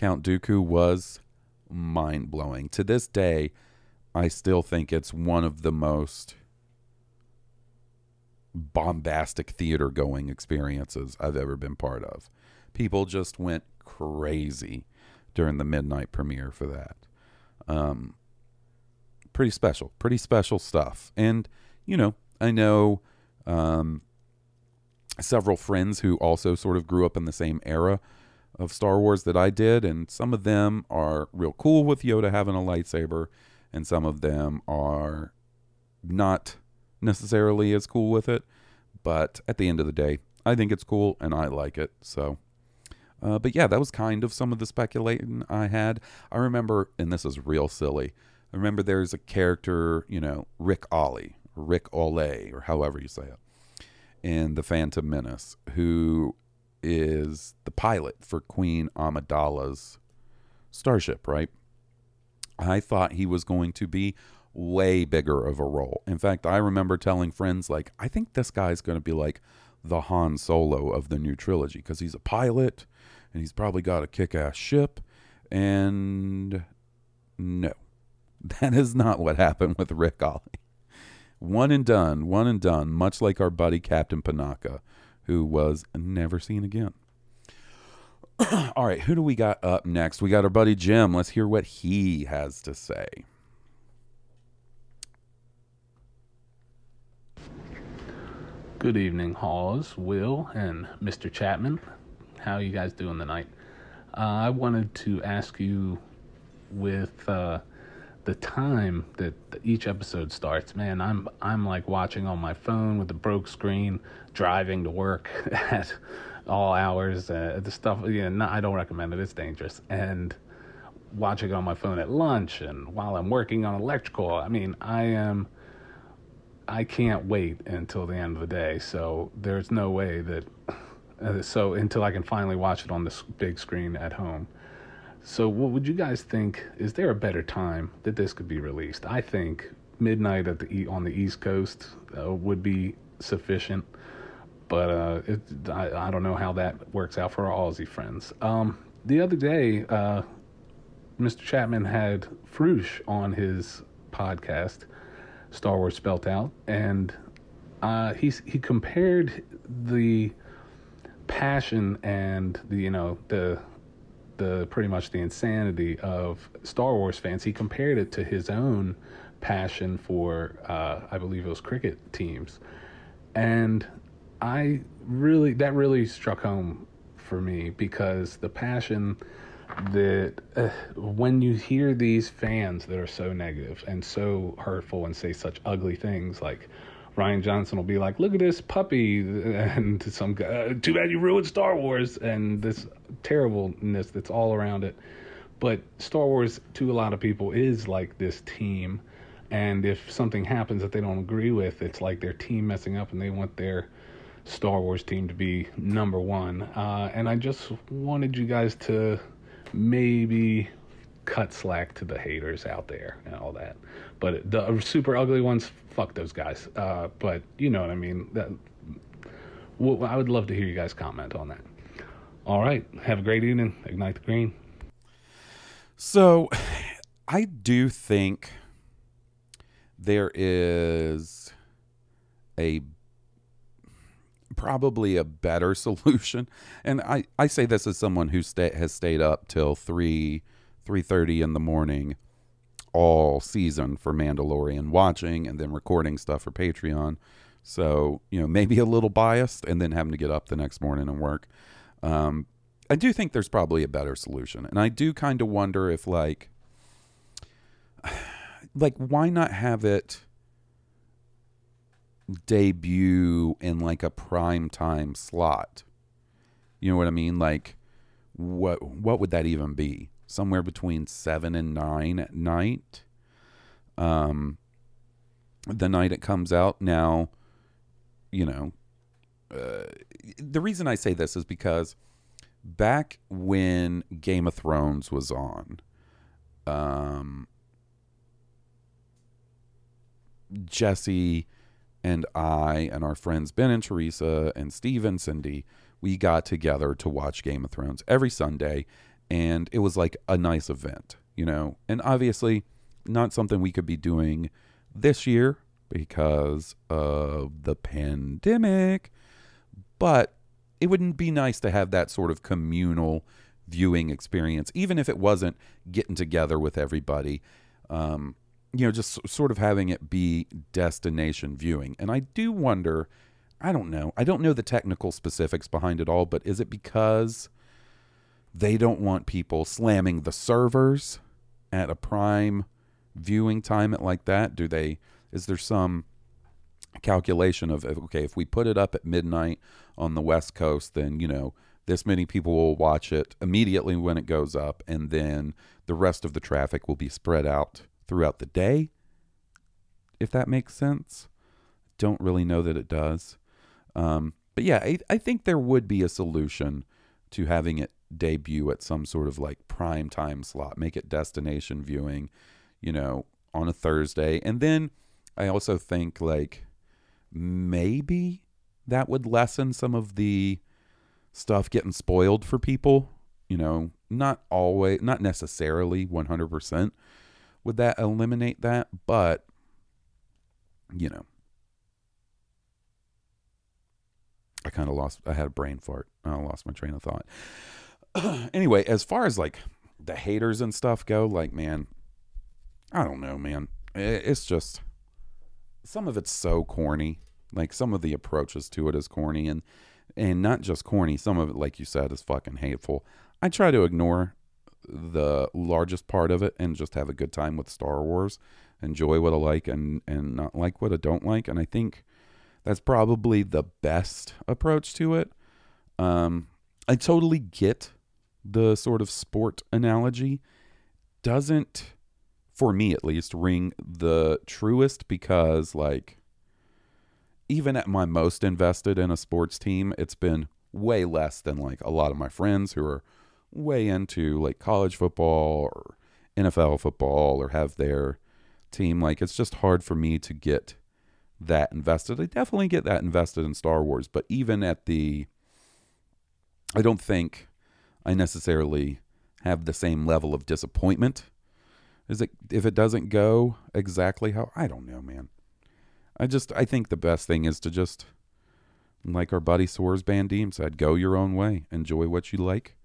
Count Dooku was mind blowing. To this day, I still think it's one of the most bombastic theater going experiences I've ever been part of. People just went crazy during the midnight premiere for that. Um, pretty special, pretty special stuff. And, you know, I know um, several friends who also sort of grew up in the same era of Star Wars that I did, and some of them are real cool with Yoda having a lightsaber, and some of them are not necessarily as cool with it. But at the end of the day, I think it's cool and I like it. So, uh, but yeah, that was kind of some of the speculating I had. I remember, and this is real silly. I remember there's a character, you know, Rick Ollie, Rick Olay, or however you say it in The Phantom Menace, who is the pilot for Queen Amidala's starship, right? I thought he was going to be way bigger of a role. In fact, I remember telling friends, like, I think this guy's going to be like the Han Solo of the new trilogy because he's a pilot and he's probably got a kick ass ship. And no, [LAUGHS] that is not what happened with Rick Ollie. One and done, one and done, much like our buddy Captain Panaka, who was never seen again. [CLEARS THROAT] All right, who do we got up next? We got our buddy Jim. Let's hear what he has to say. Good evening, Halls, Will, and Mr. Chapman. How are you guys doing tonight? Uh, I wanted to ask you with uh, the time that each episode starts. Man, I'm I'm like watching on my phone with the broke screen, driving to work [LAUGHS] at all hours. Uh, the stuff, yeah, no, I don't recommend it. It's dangerous. And watching it on my phone at lunch and while I'm working on electrical. I mean, I am. I can't wait until the end of the day. So there's no way that. Uh, so until I can finally watch it on this big screen at home. So what would you guys think? Is there a better time that this could be released? I think midnight at the on the East Coast uh, would be sufficient, but uh, it, I, I don't know how that works out for our Aussie friends. Um, the other day, uh, Mr. Chapman had Frush on his podcast, Star Wars Spelt Out, and uh, he he compared the passion and the you know the the pretty much the insanity of Star Wars fans. He compared it to his own passion for uh, I believe it was cricket teams, and I really that really struck home for me because the passion that uh, when you hear these fans that are so negative and so hurtful and say such ugly things like Rian Johnson will be like, "Look at this puppy," [LAUGHS] and some guy, uh, "Too bad you ruined Star Wars," and this terribleness that's all around it. But Star Wars, to a lot of people, is like this team, and if something happens that they don't agree with, it's like their team messing up, and they want their Star Wars team to be number one. Uh, and I just wanted you guys to maybe cut slack to the haters out there and all that. But the super ugly ones, fuck those guys. Uh, but you know what I mean. That well, I would love to hear you guys comment on that. All right, have a great evening. Ignite the green. So, [SIGHS] I do think there is a probably a better [LAUGHS] solution and i i say this as someone who stay, has stayed up till 3 3:30 in the morning all season for Mandalorian watching and then recording stuff for Patreon. So, you know, maybe a little biased and then having to get up the next morning and work. Um, I do think there's probably a better solution. And I do kind of wonder if like [SIGHS] like why not have it debut in like a prime time slot? You know what I mean? Like what what would that even be? Somewhere between seven and nine at night. Um, the night it comes out. Now, you know, uh, the reason I say this is because back when Game of Thrones was on, um, Jesse and I and our friends Ben and Teresa and Steve and Cindy, we got together to watch Game of Thrones every Sunday and it was like a nice event, you know. And obviously, not something we could be doing this year because of the pandemic, but it wouldn't be nice to have that sort of communal viewing experience, even if it wasn't getting together with everybody. Um, you know, just sort of having it be destination viewing. And I do wonder, I don't know, I don't know the technical specifics behind it all, but is it because they don't want people slamming the servers at a prime viewing time at like that. Do they? Is there some calculation of okay, if we put it up at midnight on the West Coast, then you know this many people will watch it immediately when it goes up, and then the rest of the traffic will be spread out throughout the day. If that makes sense, don't really know that it does. Um, but yeah, I, I think there would be a solution to having it debut at some sort of like prime time slot, make it destination viewing, you know, on a Thursday. And then I also think like maybe that would lessen some of the stuff getting spoiled for people, you know, not always, not necessarily 100%. Would that eliminate that? But, you know, I kind of lost, I had a brain fart. I lost my train of thought. [CLEARS THROAT] anyway, as far as like the haters and stuff go, like man, I don't know, man. It's just some of it's so corny. Like some of the approaches to it is corny and and not just corny, some of it like you said is fucking hateful. I try to ignore the largest part of it and just have a good time with Star Wars, enjoy what I like and and not like what I don't like, and I think that's probably the best approach to it. Um, I totally get the sort of sport analogy. Doesn't, for me at least, ring the truest because, like, even at my most invested in a sports team, it's been way less than like a lot of my friends who are way into like college football or NFL football or have their team. Like, it's just hard for me to get that invested. I definitely get that invested in Star Wars, but even at the I don't think I necessarily have the same level of disappointment. Is it if it doesn't go exactly how I don't know, man. I just I think the best thing is to just like our buddy Soares Van Diem said, go your own way. Enjoy what you like.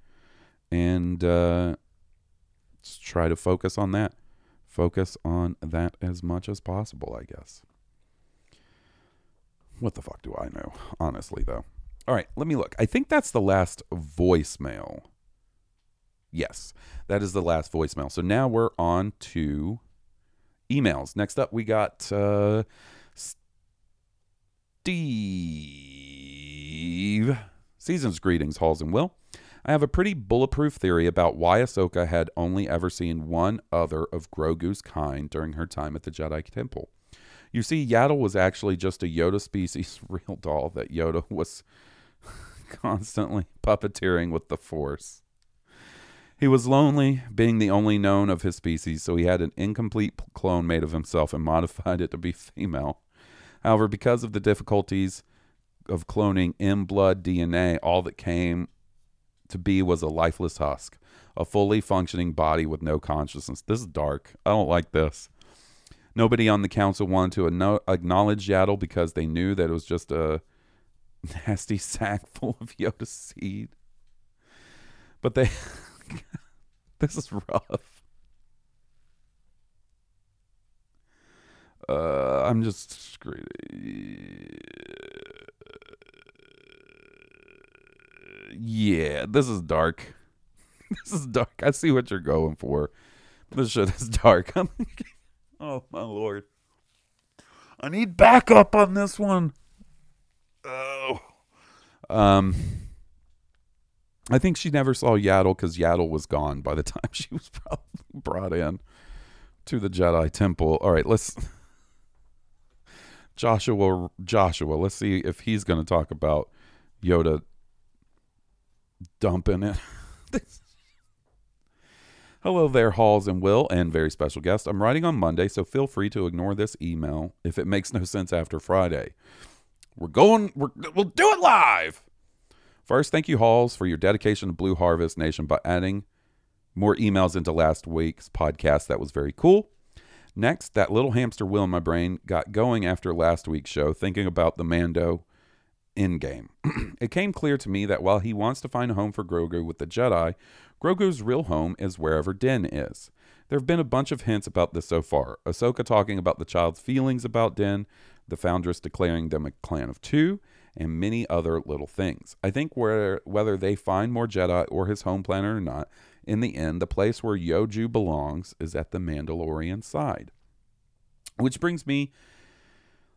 And uh try to focus on that. Focus on that as much as possible, I guess. What the fuck do I know? Honestly, though. All right, let me look. I think that's the last voicemail. Yes, that is the last voicemail. So now we're on to emails. Next up, we got uh, Steve. Season's greetings, Halls and Will. I have a pretty bulletproof theory about why Ahsoka had only ever seen one other of Grogu's kind during her time at the Jedi Temple. You see, Yaddle was actually just a Yoda species [LAUGHS] real doll that Yoda was [LAUGHS] constantly puppeteering with the Force. He was lonely, being the only known of his species, so he had an incomplete clone made of himself and [LAUGHS] modified it to be female. However, because of the difficulties of cloning in blood DNA, all that came to be was a lifeless husk, a fully functioning body with no consciousness. This is dark. I don't like this. Nobody on the council wanted to acknowledge Yaddle because they knew that it was just a nasty sack [LAUGHS] full of Yoda seed. But they. [LAUGHS] this is rough. Uh, I'm just screwed. Yeah, this is dark. [LAUGHS] This is dark. I see what you're going for. This shit is dark. Oh my lord. I need backup on this one. Um I think she never saw Yaddle because Yaddle was gone by the [LAUGHS] time she was probably brought in to the Jedi Temple. All right, let's [LAUGHS] Joshua Joshua, let's see if he's gonna talk about Yoda dumping it. [LAUGHS] Hello there, Halls and Will, and very special guest. I'm writing on Monday, so feel free to ignore this email if it makes no sense after Friday. We're going, we're, we'll do it live. First, thank you, Halls, for your dedication to Blue Harvest Nation by adding more emails into last week's podcast. That was very cool. Next, that little hamster wheel in my brain got going after last week's show, thinking about the Mando in game. [CLEARS THROAT] it came clear to me that while he wants to find a home for Grogu with the Jedi, Grogu's real home is wherever Din is. There have been a bunch of hints about this so far. Ahsoka talking about the child's feelings about Din, the Foundress declaring them a clan of two, and many other little things. I think where whether they find more Jedi or his home planet or not, in the end, the place where Yoju belongs is at the Mandalorian side. Which brings me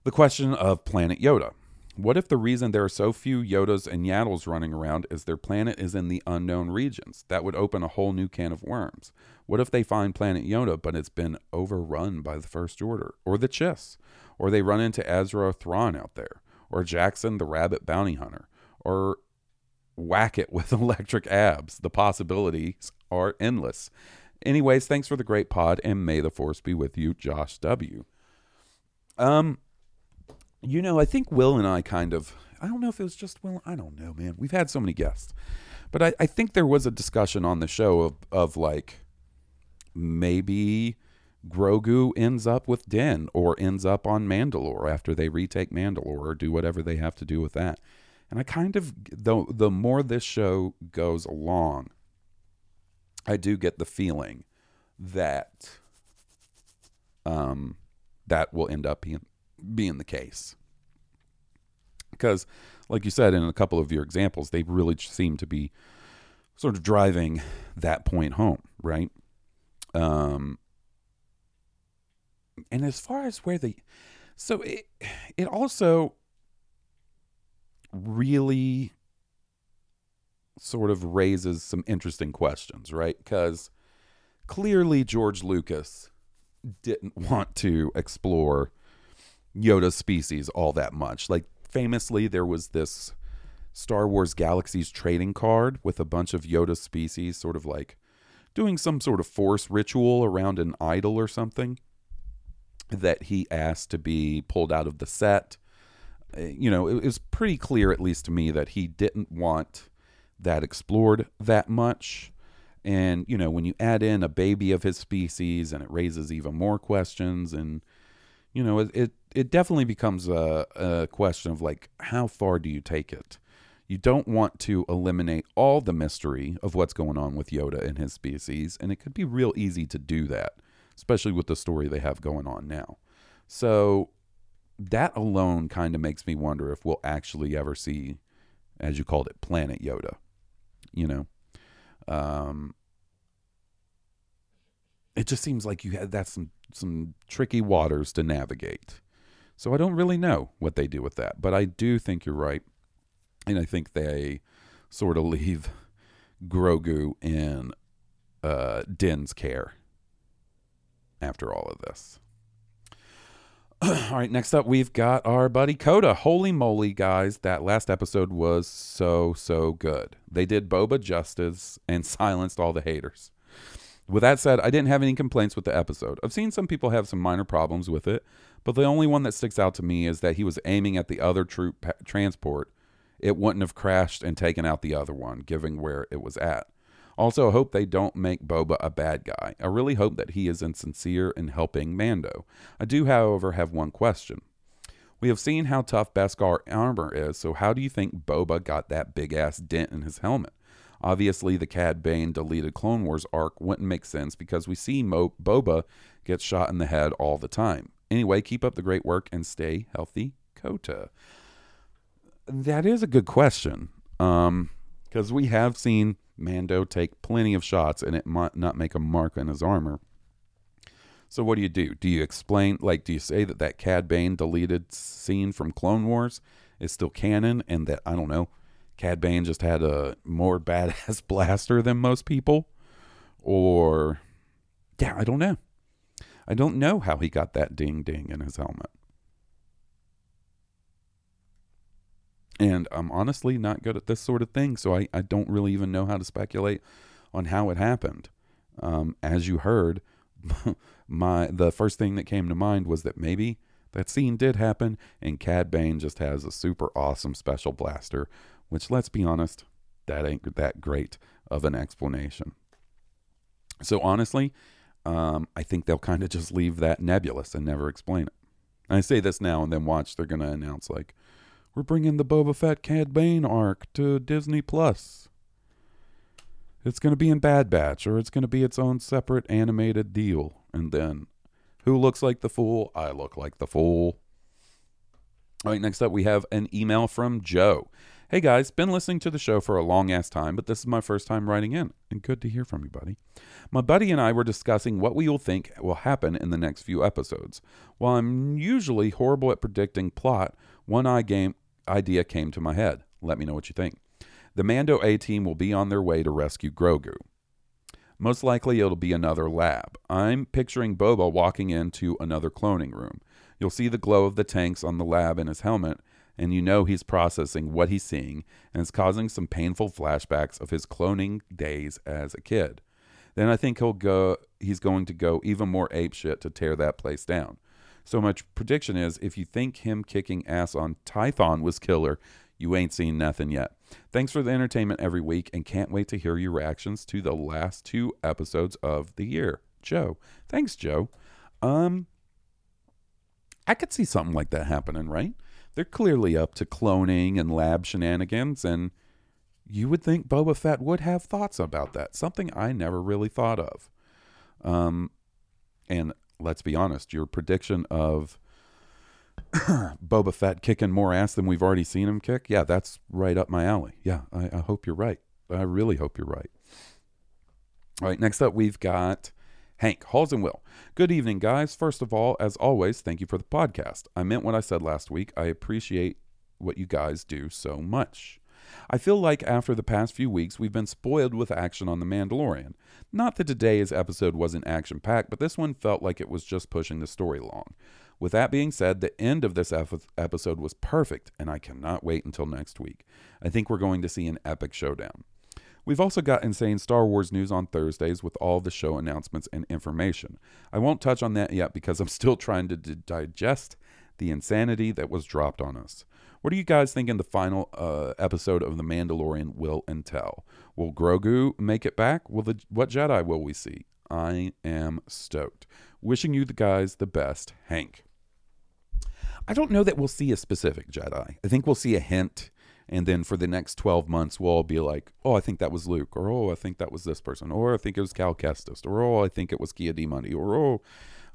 the question of Planet Yoda. What if the reason there are so few Yodas and Yaddles running around is their planet is in the unknown regions? That would open a whole new can of worms. What if they find Planet Yoda, but it's been overrun by the First Order, or the Chiss, or they run into Ezra Thrawn out there, or Jaxxon the Rabbit Bounty Hunter, or whack it with [LAUGHS] electric abs? The possibilities are endless. Anyways, thanks for the great pod, and may the force be with you, Josh W. Um, you know, I think Will and I kind of, I don't know if it was just Will, I don't know, man. We've had so many guests. But I, I think there was a discussion on the show of, of like maybe Grogu ends up with Din or ends up on Mandalore after they retake Mandalore or do whatever they have to do with that. And I kind of, the, the more this show goes along, I do get the feeling that um, that will end up being being the case. Because, like you said in a couple of your examples, they really seem to be sort of driving that point home, right? Um, and as far as where the, so it it also really sort of raises some interesting questions, right? Because clearly George Lucas didn't [LAUGHS] want to explore Yoda's species all that much. Like famously, there was this Star Wars Galaxies trading card with a bunch of Yoda species, sort of like doing some sort of force ritual around an idol or something that he asked to be pulled out of the set. Uh, You know, it was pretty clear, at least to me, that he didn't want that explored that much. And, you know, when you add in a baby of his species and it raises even more questions and, you know, it, it, it definitely becomes a, a question of like, how far do you take it? You don't want to eliminate all the mystery of what's going on with Yoda and his species, and it could be real easy to do that, especially with the story they have going on now. So that alone kind of makes me wonder if we'll actually ever see, as you called it, Planet Yoda. You know, um, it just seems like you had that's some some tricky waters to navigate. So I don't really know what they do with that, but I do think you're right, and I think they sort of [LAUGHS] leave Grogu in uh, Din's care after all of this. [CLEARS THROAT] all right, next up we've got our buddy Coda. Holy moly, guys, that last episode was so so good. They did Boba justice and [LAUGHS] silenced all the haters. With that said, I didn't have any complaints with the episode. I've seen some people have some minor problems with it, but the only one that sticks out to me is that he was aiming at the other troop pa- transport. It wouldn't have crashed and taken out the other one, given where it was at. Also, I hope they don't make Boba a bad guy. I really hope that he is insincere in helping Mando. I do, however, have one question. We have seen how tough Beskar armor is, so how do you think Boba got that big ass dent in his helmet? Obviously, the Cad Bane deleted Clone Wars arc wouldn't make sense because we see Mo- Boba get shot in the head all the time. Anyway, keep up the great work and stay healthy, Kota. That is a good question. Um, because we have seen Mando take plenty of shots and it might not make a mark on his armor. So what do you do? Do you explain, like, do you say that that Cad Bane deleted scene from Clone Wars is still canon and that, I don't know, Cad Bane just had a more [LAUGHS] badass blaster than most people? Or, yeah, I don't know. I don't know how he got that ding ding in his helmet. And I'm honestly not good at this sort of thing, so I, I don't really even know how to speculate on how it happened. Um, as you heard, [LAUGHS] my the first thing that came to mind was that maybe that scene did happen, and Cad Bane just has a super awesome special blaster, which let's be honest, that ain't that great of an explanation. So honestly, um, I think they'll kind of just leave that nebulous and never explain it. I say this now and then watch, they're going to announce, like, we're bringing the Boba Fett Cad Bane arc to Disney Plus. It's going to be in Bad Batch, or it's going to be its own separate animated deal. And then, who looks like the fool? I look like the fool. All right, next up, we have an email from Joe. Hey guys, been listening to the show for a long ass time, but this is my first time writing in, and good to hear from you, buddy. My buddy and I were discussing what we will think will happen in the next few episodes. While I'm usually horrible at predicting plot, one eye game idea came to my head. Let me know what you think. The Mando A team will be on their way to rescue Grogu. Most likely it'll be another lab. I'm picturing Boba walking into another cloning room. You'll see the glow of the tanks on the lab in his helmet, and you know he's processing what he's seeing, and it's causing some painful flashbacks of his cloning days as a kid. Then I think he'll go he's going to go even more apeshit to tear that place down. So my prediction is if you think him kicking ass on Tython was killer, you ain't seen nothing yet. Thanks for the entertainment every week and can't wait to hear your reactions to the last two episodes of the year. Joe. Thanks, Joe. Um I could see something like that happening, right? They're clearly up to cloning and lab shenanigans and you would think Boba Fett would have thoughts about that. Something I never really thought of. Um, and let's be honest, your prediction of [COUGHS] Boba Fett kicking more ass than we've already seen him kick, yeah, that's right up my alley. Yeah, I, I hope you're right. I really hope you're right. All right, next up we've got Hank, Halls and Will. Good evening, guys. First of all, as always, thank you for the podcast. I meant what I said last week. I appreciate what you guys do so much. I feel like after the past few weeks, we've been spoiled with action on The Mandalorian. Not that today's episode wasn't action packed, but this one felt like it was just pushing the story along. With that being said, the end of this episode was perfect, and I cannot wait until next week. I think we're going to see an epic showdown. We've also got insane Star Wars news on Thursdays with all the show announcements and information. I won't touch on that yet because I'm [LAUGHS] still trying to d- digest the insanity that was dropped on us. What do you guys think in the final uh, episode of The Mandalorian will entail? Will Grogu make it back? Will the what Jedi will we see? I am stoked. Wishing you the guys the best, Hank. I don't know that we'll see a specific Jedi. I think we'll see a hint, and then for the next 12 months, we'll all be like, oh, I think that was Luke, or oh, I think that was this person, or I think it was Cal Kestis, or oh, I think it was Ki-Adi-Mundi, or oh,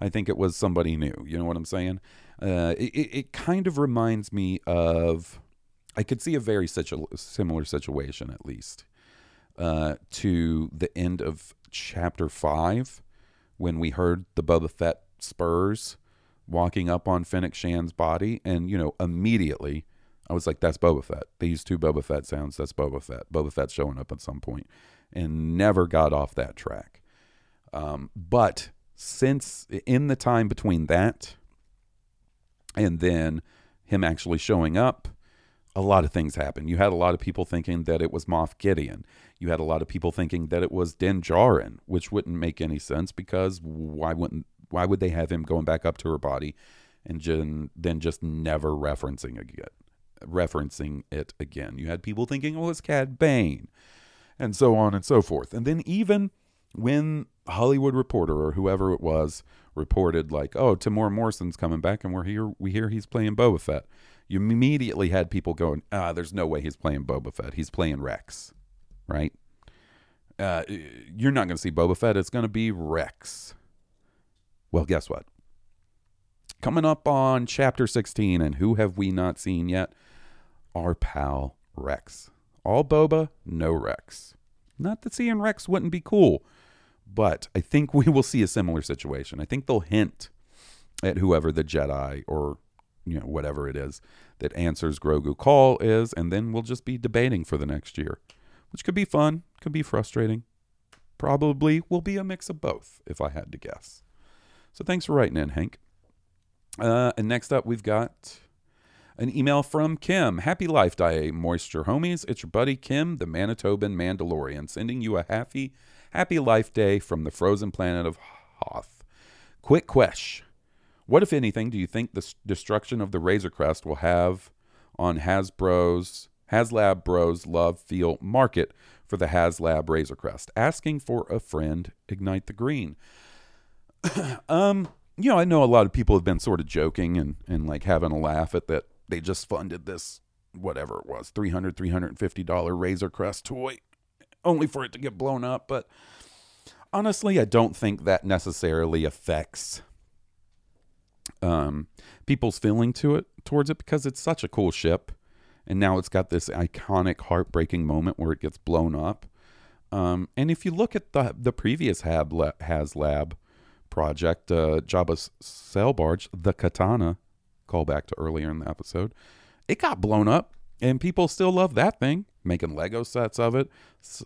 I think it was somebody new. You know what I'm saying? Uh, it, it kind of reminds me of, I could see a very situ- similar situation at least uh, to the end of chapter five when we heard the Boba Fett spurs walking up on Fennec Shand's body, and you know immediately I was like, "That's Boba Fett." These two Boba Fett sounds. That's Boba Fett. Boba Fett showing up at some point, and never got off that track. Um, but since in the time between that and then him actually showing up, a lot of things happened. You had a lot of people thinking that it was Moff Gideon. You had a lot of people thinking that it was Din Djarin, which wouldn't make any sense because why wouldn't why would they have him going back up to her body and then just never referencing again, referencing it again? You had people thinking it was Cad Bane, and so on and so forth. And then even when Hollywood Reporter or whoever it was reported like, "Oh, Temuera Morrison's coming back, and we're here. We hear he's playing Boba Fett." You immediately had people going, "Ah, there's no way he's playing Boba Fett. He's playing Rex, right?" Uh, you're not going to see Boba Fett. It's going to be Rex. Well, guess what? Coming up on chapter 16, and who have we not seen yet? Our pal Rex. All Boba, no Rex. Not that seeing Rex wouldn't be cool, but I think we will see a similar situation. I think they'll hint at whoever the Jedi or you know whatever it is that answers Grogu call is, and then we'll just be debating for the next year, which could be fun, could be frustrating. Probably will be a mix of both, if I had to guess. So thanks for writing in, Hank. Uh, and next up, we've got an email from Kim. Happy Life Day, Moisture Homies. It's your buddy Kim, the Manitoban Mandalorian, sending you a happy Happy Life Day from the frozen planet of Hoth. Quick question. What, if anything, do you think the destruction of the Razor Crest will have on Hasbro's HasLab Bros Love Feel market for the HasLab Razor Crest? Asking for a friend, ignite the green. [CLEARS THROAT] um, you know, I know a lot of people have been sort of joking and, and like having a laugh at that they just funded this whatever it was, $300, $350 Razor Crest toy only for it to get blown up. But honestly, I don't think that necessarily affects um, people's feeling to it towards it because it's such a cool ship, and now it's got this iconic, heartbreaking moment where it gets blown up. Um, and if you look at the the previous Hab HasLab project, uh, Jabba's sail barge, the Khetanna, call back to earlier in the episode, it got blown up, and people still love that thing making Lego sets of it,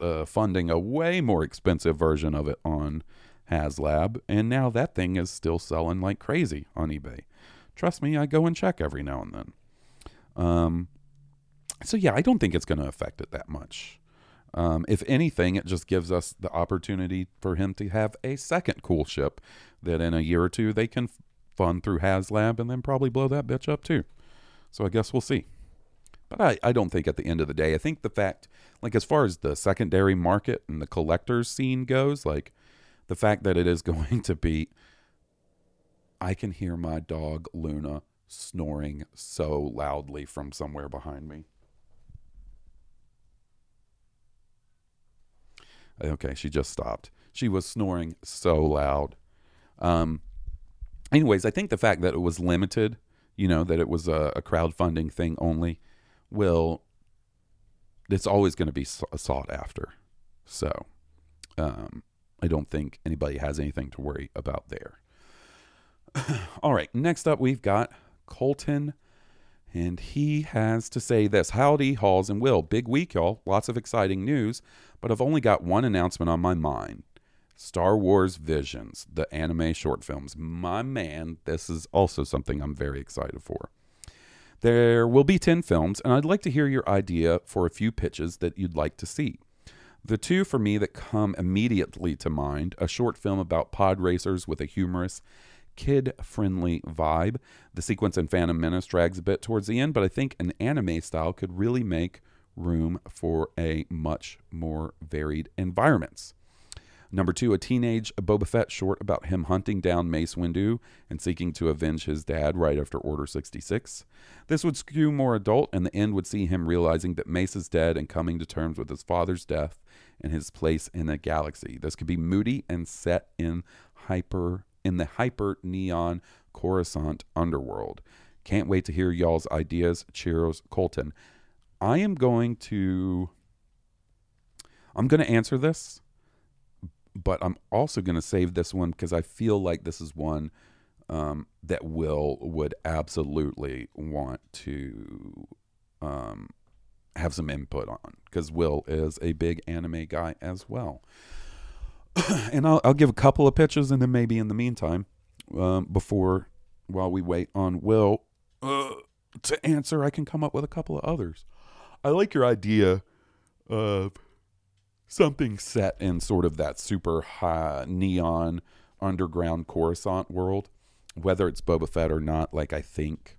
uh, funding a way more expensive version of it on HasLab, and now that thing is still selling like crazy on eBay. Trust me, I go and check every now and then. Um, so yeah, I don't think it's going to affect it that much. Um, if anything, it just gives us the opportunity for him to have a second cool ship that in a year or two they can fund through HasLab and then probably blow that bitch up too. So I guess we'll see. But I, I don't think at the end of the day, I think the fact, like as far as the secondary market and the collectors scene goes, like the fact that it is [LAUGHS] going to be, I can hear my dog Luna snoring so loudly from somewhere behind me. Okay, she just stopped. She was snoring so loud. Um, anyways, I think the fact that it was limited, you know, that it was a, a crowdfunding thing only, will it's always going to be sought after. So, um, I don't think anybody has anything to worry about there. [COUGHS] All right, next up we've got Colton, and he has to say this Howdy, Halls, and Will. Big week, y'all. Lots of exciting news, but I've only got one announcement on my mind Star Wars Visions, the anime short films. My man, this is also something I'm very excited for. There will be 10 films, and I'd like to hear your idea for a few pitches that you'd like to see. The two for me that come immediately to mind a short film about pod racers with a humorous, kid friendly vibe. The sequence in Phantom Menace drags a bit towards the end, but I think an anime style could really make room for a much more varied environments. Number two, a teenage Boba Fett short about him hunting down Mace Windu and seeking to avenge his dad right after Order 66. This would skew more adult, and the end would see him realizing that Mace is dead and coming to terms with his father's death and his place in the galaxy. This could be moody and set in hyper in the hyper neon Coruscant underworld. Can't wait to hear y'all's ideas. Cheers, Colton. I am going to I'm going to answer this but I'm also going to save this one because I feel like this is one um, that Will would absolutely want to um, have some input on because Will is a big anime guy as well. [COUGHS] and I'll, I'll, give a couple of pitches and then maybe in the meantime, um, before while we wait on Will uh, to answer, I can come up with a couple of others. I like your idea of something set in sort of that super high neon underground Coruscant world, whether it's Boba Fett or not. Like I think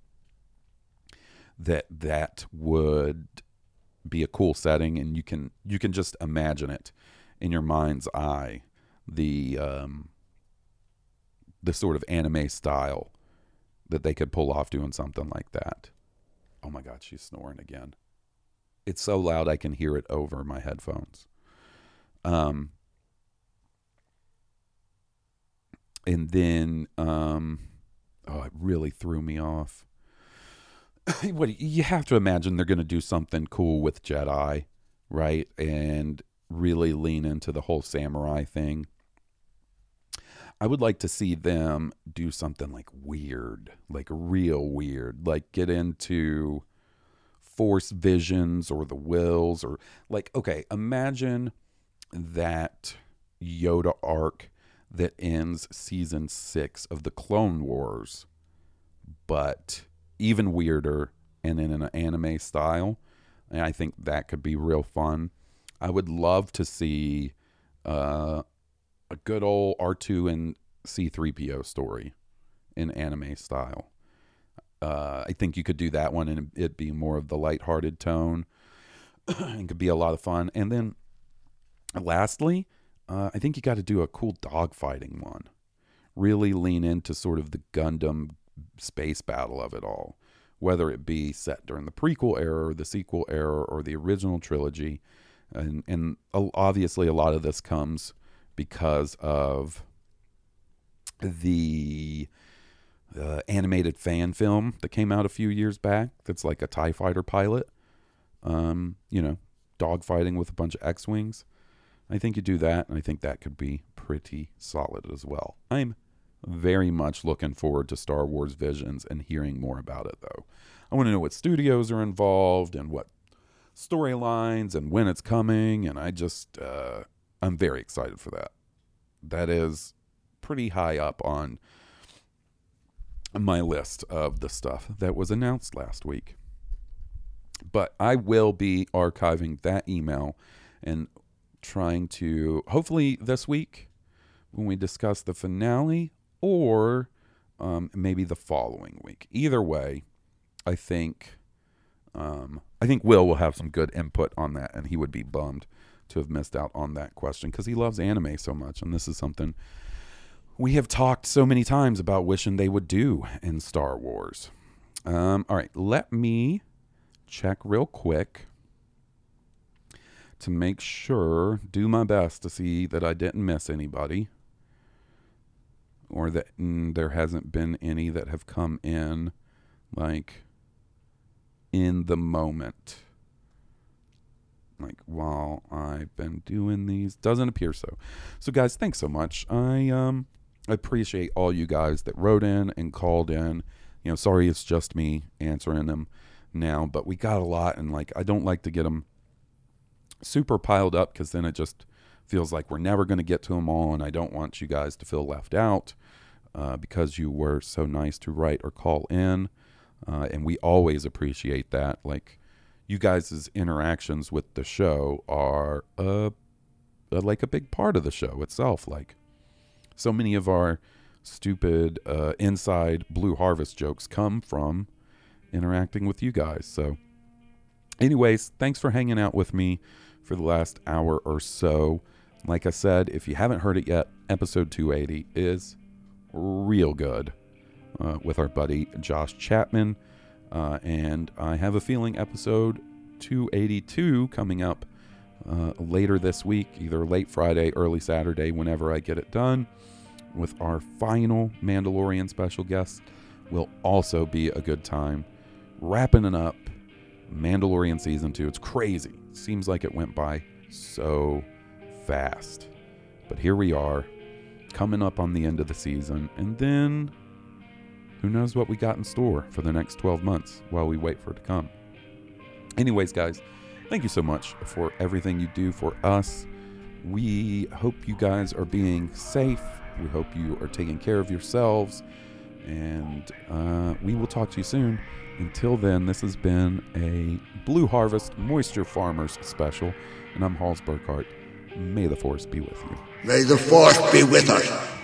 that that would be a cool setting, and you can you can just imagine it in your mind's eye. The um, the sort of anime style that they could pull off doing something like that. Oh my God, she's snoring again. It's so loud I can hear it over my headphones. Um, and then, um, oh, it really threw me off. [LAUGHS] what you have to imagine they're going to do something cool with Jedi, right? And really lean into the whole samurai thing. I would like to see them do something like weird, like real weird, like get into force visions or the wills or like okay, imagine that Yoda arc that ends season six of the Clone Wars, but even weirder and in an anime style. And I think that could be real fun. I would love to see uh, a good old R2 and C3PO story in anime style. Uh, I think you could do that one and it'd be more of the lighthearted tone. [CLEARS THROAT] it could be a lot of fun. And then lastly, uh, I think you got to do a cool dogfighting one. Really lean into sort of the Gundam space battle of it all, whether it be set during the prequel era, or the sequel era, or the original trilogy. And, and obviously, a lot of this comes because of the uh, animated fan film that came out a few years back that's like a TIE fighter pilot. Um, you know, dogfighting with a bunch of X Wings. I think you do that, and I think that could be pretty solid as well. I'm very much looking forward to Star Wars Visions and hearing more about it, though. I want to know what studios are involved and what storylines and when it's coming, and I just, uh, I'm very excited for that. That is pretty high up on my list of the stuff that was announced last week. But I will be archiving that email and trying to hopefully this week when we discuss the finale or um, maybe the following week. Either way, I think um, I think Will will have some good input on that, and he would be bummed to have missed out on that question because he loves anime so much, and this is something we have talked so many times about wishing they would do in Star Wars. Um, all right, let me check real quick to make sure, do my best to see that I didn't miss anybody or that mm, there hasn't been any that have come in like in the moment like while I've been doing these doesn't appear so. So guys, thanks so much. I um appreciate all you guys that wrote in and called in. You know, sorry it's just me answering them now, but we got a lot and like I don't like to get them super piled up cuz then it just feels like we're never going to get to them all and I don't want you guys to feel left out uh, because you were so nice to write or call in. Uh, and we always appreciate that. Like you guys' interactions with the show are uh, uh, like a big part of the show itself. Like so many of our stupid uh, inside Blue Harvest jokes come from interacting with you guys. So, anyways, thanks for hanging out with me for the last hour or so. Like I said, if you haven't heard it yet, episode 280 is real good uh, with our buddy Josh Chapman. Uh, and I have a feeling episode 282 coming up uh, later this week, either late Friday, early Saturday, whenever I get it done, with our final Mandalorian special guest, will also be a good time. Wrapping it up, Mandalorian season two. It's crazy. Seems like it went by so fast. But here we are, coming up on the end of the season, and then who knows what we got in store for the next 12 months while we wait for it to come. Anyways, guys, thank you so much for everything you do for us. We hope you guys are being safe. We hope you are taking care of yourselves. And uh, we will talk to you soon. Until then, this has been a Blue Harvest Moisture Farmers special. And I'm Halls Burkhart. May the Force be with you. May the force be with us.